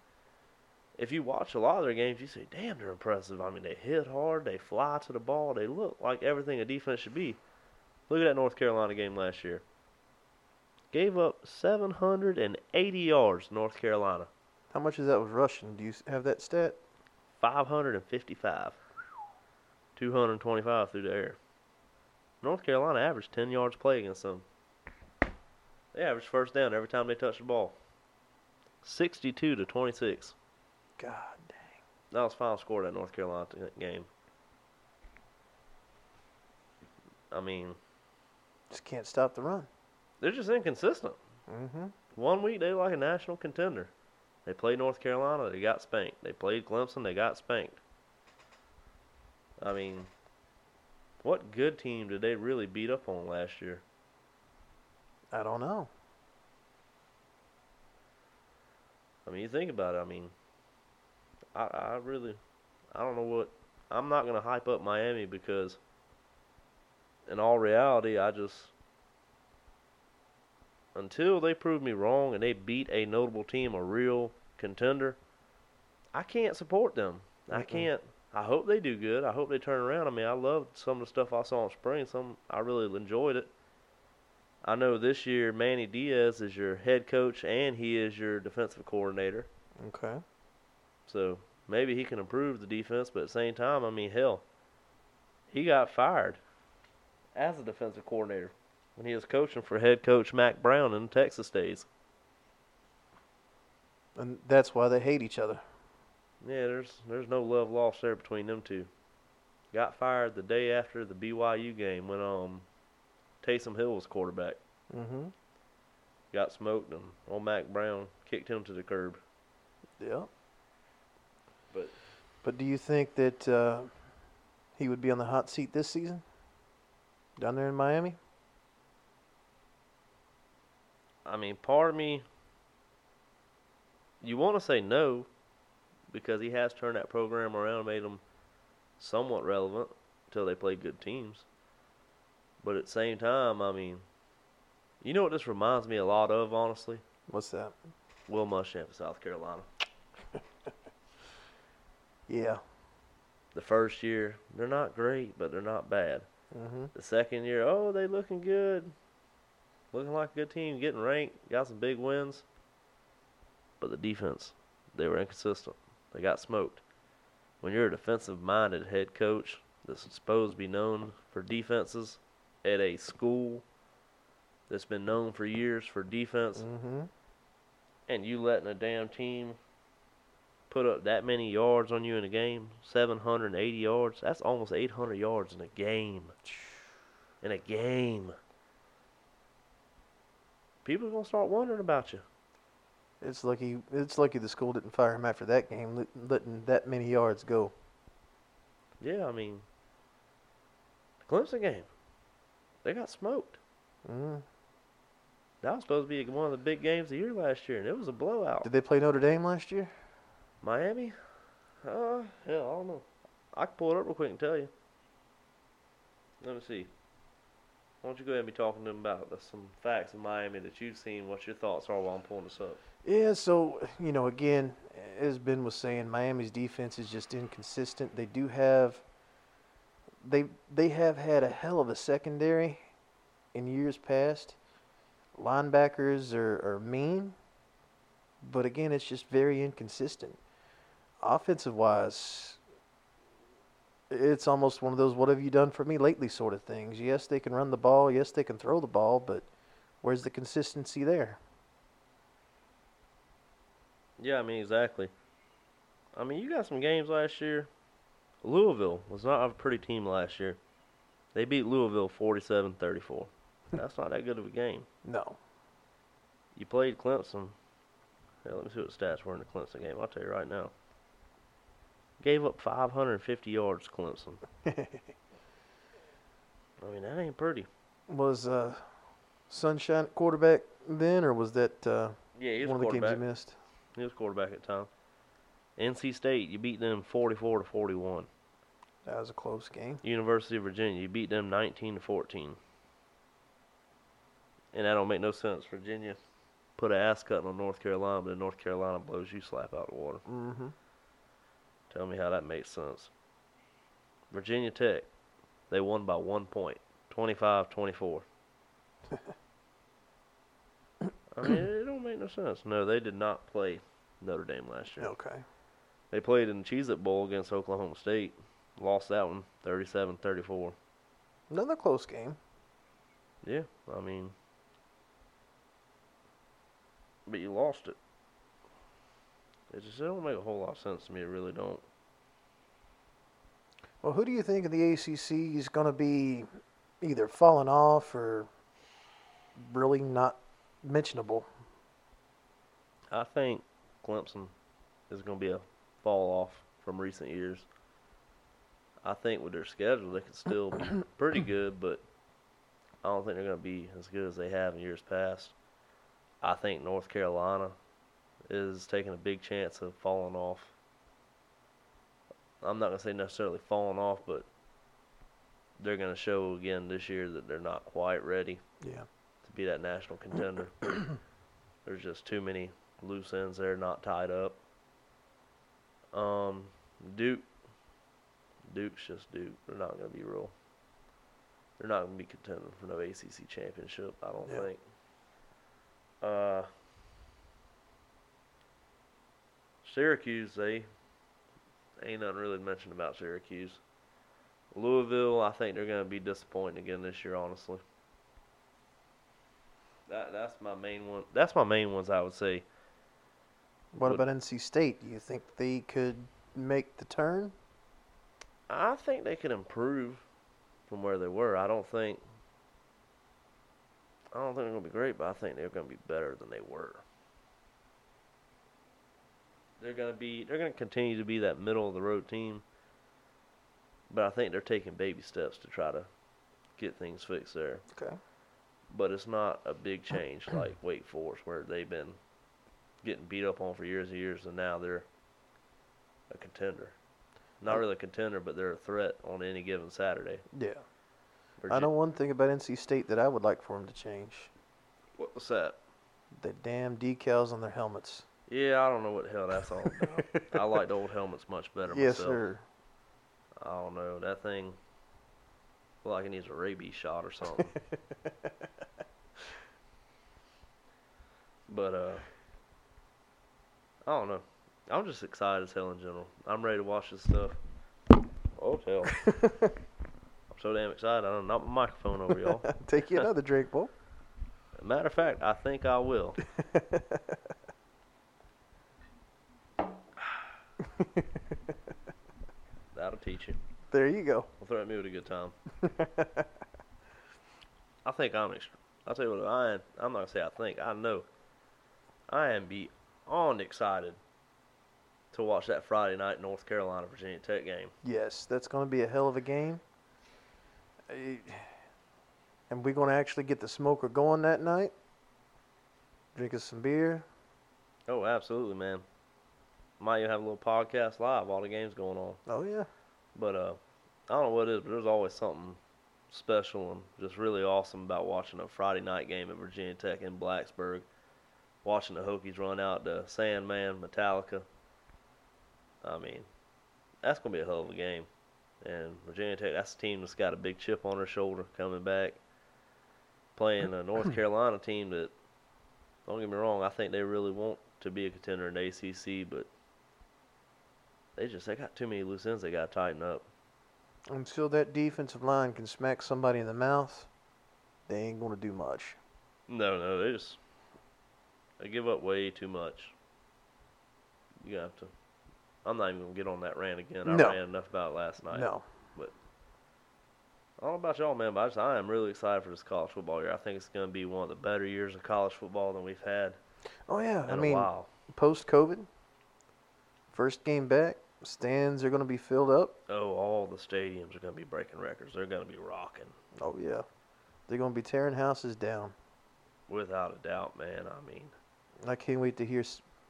if you watch a lot of their games, you say, "Damn, they're impressive." I mean, they hit hard, they fly to the ball, they look like everything a defense should be. Look at that North Carolina game last year. Gave up 780 yards, North Carolina. How much of that was rushing? Do you have that stat? 555. 225 through the air. North Carolina averaged 10 yards play against them. They averaged first down every time they touched the ball. 62 to 26. God dang. That was final score that North Carolina game. I mean, Just can't stop the run. they're just inconsistent. Mm-hmm. One week they like a national contender. They played North Carolina, they got spanked. They played Clemson, they got spanked. I mean, what good team did they really beat up on last year? I don't know. I mean, you think about it. I mean, I I really, I don't know what I'm not gonna hype up Miami because, in all reality, I just until they prove me wrong and they beat a notable team, a real contender, I can't support them. I Mm-mm. can't. I hope they do good. I hope they turn around. I mean, I loved some of the stuff I saw in spring. Some I really enjoyed it. I know this year Manny Diaz is your head coach and he is your defensive coordinator. Okay. So maybe he can improve the defense, but at the same time, I mean, hell, he got fired as a defensive coordinator when he was coaching for head coach Mack Brown in Texas days. And that's why they hate each other. Yeah, there's there's no love lost there between them two. Got fired the day after the BYU game when um Taysom Hill was quarterback. Mm-hmm. Got smoked and old Mack Brown kicked him to the curb. Yeah. But- But do you think that uh, he would be on the hot seat this season? Down there in Miami? I mean, part of me, you want to say no, because he has turned that program around, and made them somewhat relevant until they play good teams. But at the same time, I mean, you know what this reminds me a lot of, honestly? What's that? Will Muschamp of South Carolina. Yeah. The first year, they're not great, but they're not bad. Mm-hmm. The second year, oh, they looking good, looking like a good team, getting ranked, got some big wins. But the defense, they were inconsistent. They got smoked. When you're a defensive-minded head coach that's supposed to be known for defenses at a school that's been known for years for defense, Mm-hmm. and you letting a damn team put up that many yards on you in a game, 780 yards, that's almost 800 yards in a game. In a game. People are going to start wondering about you. It's lucky. It's lucky the school didn't fire him after that game, letting that many yards go. Yeah, I mean, the Clemson game, they got smoked. Mm. That was supposed to be one of the big games of the year last year, and it was a blowout. Did they play Notre Dame last year? Miami? Uh, hell, I don't know. I can pull it up real quick and tell you. Let me see. Why don't you go ahead and be talking to them about some facts of Miami that you've seen, what your thoughts are while I'm pulling this up. Yeah, so you know, again, as Ben was saying, Miami's defense is just inconsistent. They do have they they have had a hell of a secondary in years past. Linebackers are, are mean, but again, it's just very inconsistent. Offensive wise, it's almost one of those "what have you done for me lately" sort of things. Yes, they can run the ball. Yes, they can throw the ball, but where's the consistency there? Yeah, I mean, exactly. I mean, you got some games last year. Louisville was not a pretty team last year. They beat Louisville 47 34. That's not that good of a game. No. You played Clemson. Yeah, let me see what stats were in the Clemson game. I'll tell you right now. Gave up 550 yards, Clemson. I mean, that ain't pretty. Was uh, Sunshine quarterback then, or was that uh, Yeah, he was one of the games you missed? He was quarterback at the time. NC State, you beat them 44 to 41. That was a close game. University of Virginia, you beat them 19 to 14. And that don't make no sense. Virginia put an ass cutting on North Carolina, but then North Carolina blows you slap out the water. Mm-hmm. Tell me how that makes sense. Virginia Tech, they won by one point, 25 24. I mean, it don't make no sense. No, they did not play Notre Dame last year. Okay. They played in the Cheez It Bowl against Oklahoma State. Lost that one 37 34. Another close game. Yeah, I mean, but you lost it. It just it don't make a whole lot of sense to me. It really don't. Well, who do you think in the ACC is going to be either falling off or really not mentionable? I think Clemson is going to be a fall off from recent years. I think with their schedule, they could still be pretty good, but I don't think they're going to be as good as they have in years past. I think North Carolina is taking a big chance of falling off. I'm not gonna say necessarily falling off, but they're gonna show again this year that they're not quite ready Yeah. to be that national contender. There's just too many loose ends there not tied up. Um, Duke. Duke's just Duke. They're not gonna be real. They're not gonna be contending for no ACC championship. I don't Yeah. think. Uh, Syracuse, they ain't nothing really mentioned about Syracuse. Louisville, I think they're gonna be disappointing again this year. Honestly, that that's my main one. That's my main ones. I would say. What But- about NC State? Do you think they could make the turn? I think they could improve from where they were. I don't think. I don't think they're gonna be great, but I think they're gonna be better than they were. They're gonna be. They're gonna continue to be that middle of the road team. But I think they're taking baby steps to try to get things fixed there. Okay. But it's not a big change like Wake Forest, where they've been getting beat up on for years and years, and now they're a contender. Not really a contender, but they're a threat on any given Saturday. Yeah. I know one thing about NC State that I would like for them to change: What was that? the damn decals on their helmets. Yeah, I don't know what the hell that's all about. I like the old helmets much better yes, myself. sir. I don't know that thing. Feel like it needs a rabies shot or something. but uh, I don't know. I'm just excited as hell in general. I'm ready to watch this stuff. Oh hell! I'm so damn excited. I don't knock my microphone over, y'all. Take you another drink, boy. Matter of fact, I think I will. That'll teach you. There you go. Will threaten me with a good time. I think I'm. Ext- I'll tell you what. I am. I'm not gonna say I think. I know. I am beyond excited to watch that Friday night North Carolina Virginia Tech game. Yes, that's going to be a hell of a game. Eh, And we're going to actually get the smoker going that night. Drinking some beer. Oh, absolutely, man. Might even have a little podcast live while the game's going on. Oh yeah. But uh, I don't know what it is, but there's always something special and just really awesome about watching a Friday night game at Virginia Tech in Blacksburg. Watching the Hokies run out to Sandman, Metallica. I mean, that's gonna be a hell of a game. And Virginia Tech, that's a team that's got a big chip on their shoulder coming back, playing a North Carolina team that. Don't get me wrong, I think they really want to be a contender in the ACC, but they just they got too many loose ends they got to tighten up. Until that defensive line can smack somebody in the mouth, they ain't going to do much. No, no, they just they give up way too much. You have to. I'm not even gonna get on that rant again. I No. ran enough about it last night. No. but I don't know about y'all, man, but I, just, I am really excited for this college football year. I think it's gonna be one of the better years of college football than we've had Oh yeah. I mean, post COVID, first game back, stands are going to be filled up. Oh, all the stadiums are gonna be breaking records. They're gonna be rocking, Oh yeah. They're going to be tearing houses down. without a doubt, man. I mean, I can't wait to hear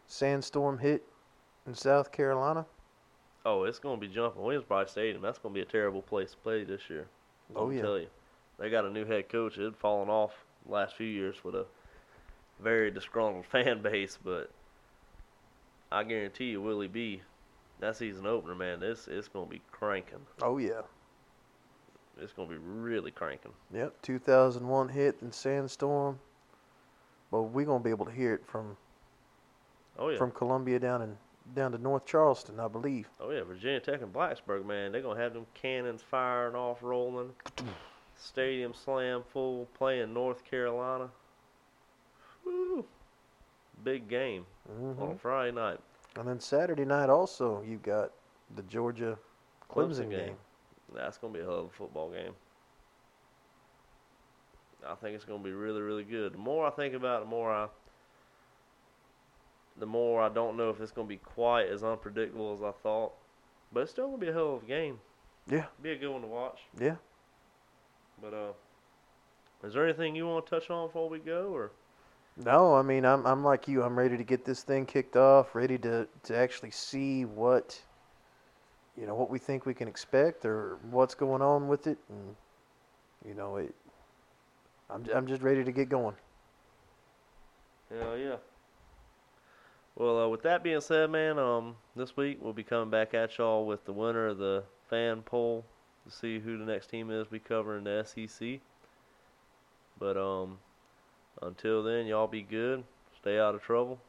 Sandstorm hit in South Carolina. oh, it's gonna be jumping. Williams-Brice Stadium. That's gonna be a terrible place to play this year. Oh, I'll yeah. tell you, they got a new head coach. It had fallen off the last few years with a very disgruntled fan base, but I guarantee you, Willie B, that season opener, man, this it's gonna be cranking. Oh yeah. It's gonna be really cranking. Yep. 2001 hit in Sandstorm. But we're going to be able to hear it from Oh yeah, from Columbia down in down to North Charleston, I believe. oh yeah. Virginia Tech and Blacksburg, man, they're gonna have them cannons firing off, rolling. Stadium slam full, playing North Carolina. Woo! Big game hmm on Friday night. And then Saturday night also you got the Georgia Clemson, Clemson game. game. That's gonna be a hell of a football game. I think it's gonna be really, really good. The more I think about it, the more I the more I don't know if it's gonna be quite as unpredictable as I thought. But it's still gonna be a hell of a game. Yeah. Be a good one to watch. Yeah. But uh is there anything you want to touch on before we go or No, I mean I'm I'm like you. I'm ready to get this thing kicked off, ready to to actually see what you know what we think we can expect or what's going on with it, and you know it. I'm I'm just ready to get going. Hell yeah. Well, uh, with that being said, man, um, this week we'll be coming back at y'all with the winner of the fan poll to see who the next team is we cover in the SEC. But um, until then, y'all be good. Stay out of trouble.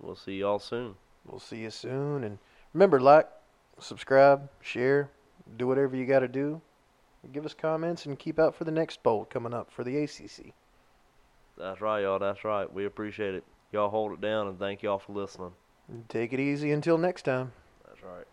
We'll see y'all soon. We'll see you soon, and remember, like, subscribe, share, do whatever you got to do. Give us comments and keep out for the next bowl coming up for the ACC. That's right, y'all. That's right. We appreciate it. Y'all hold it down and thank y'all for listening. Take it easy until next time. That's right.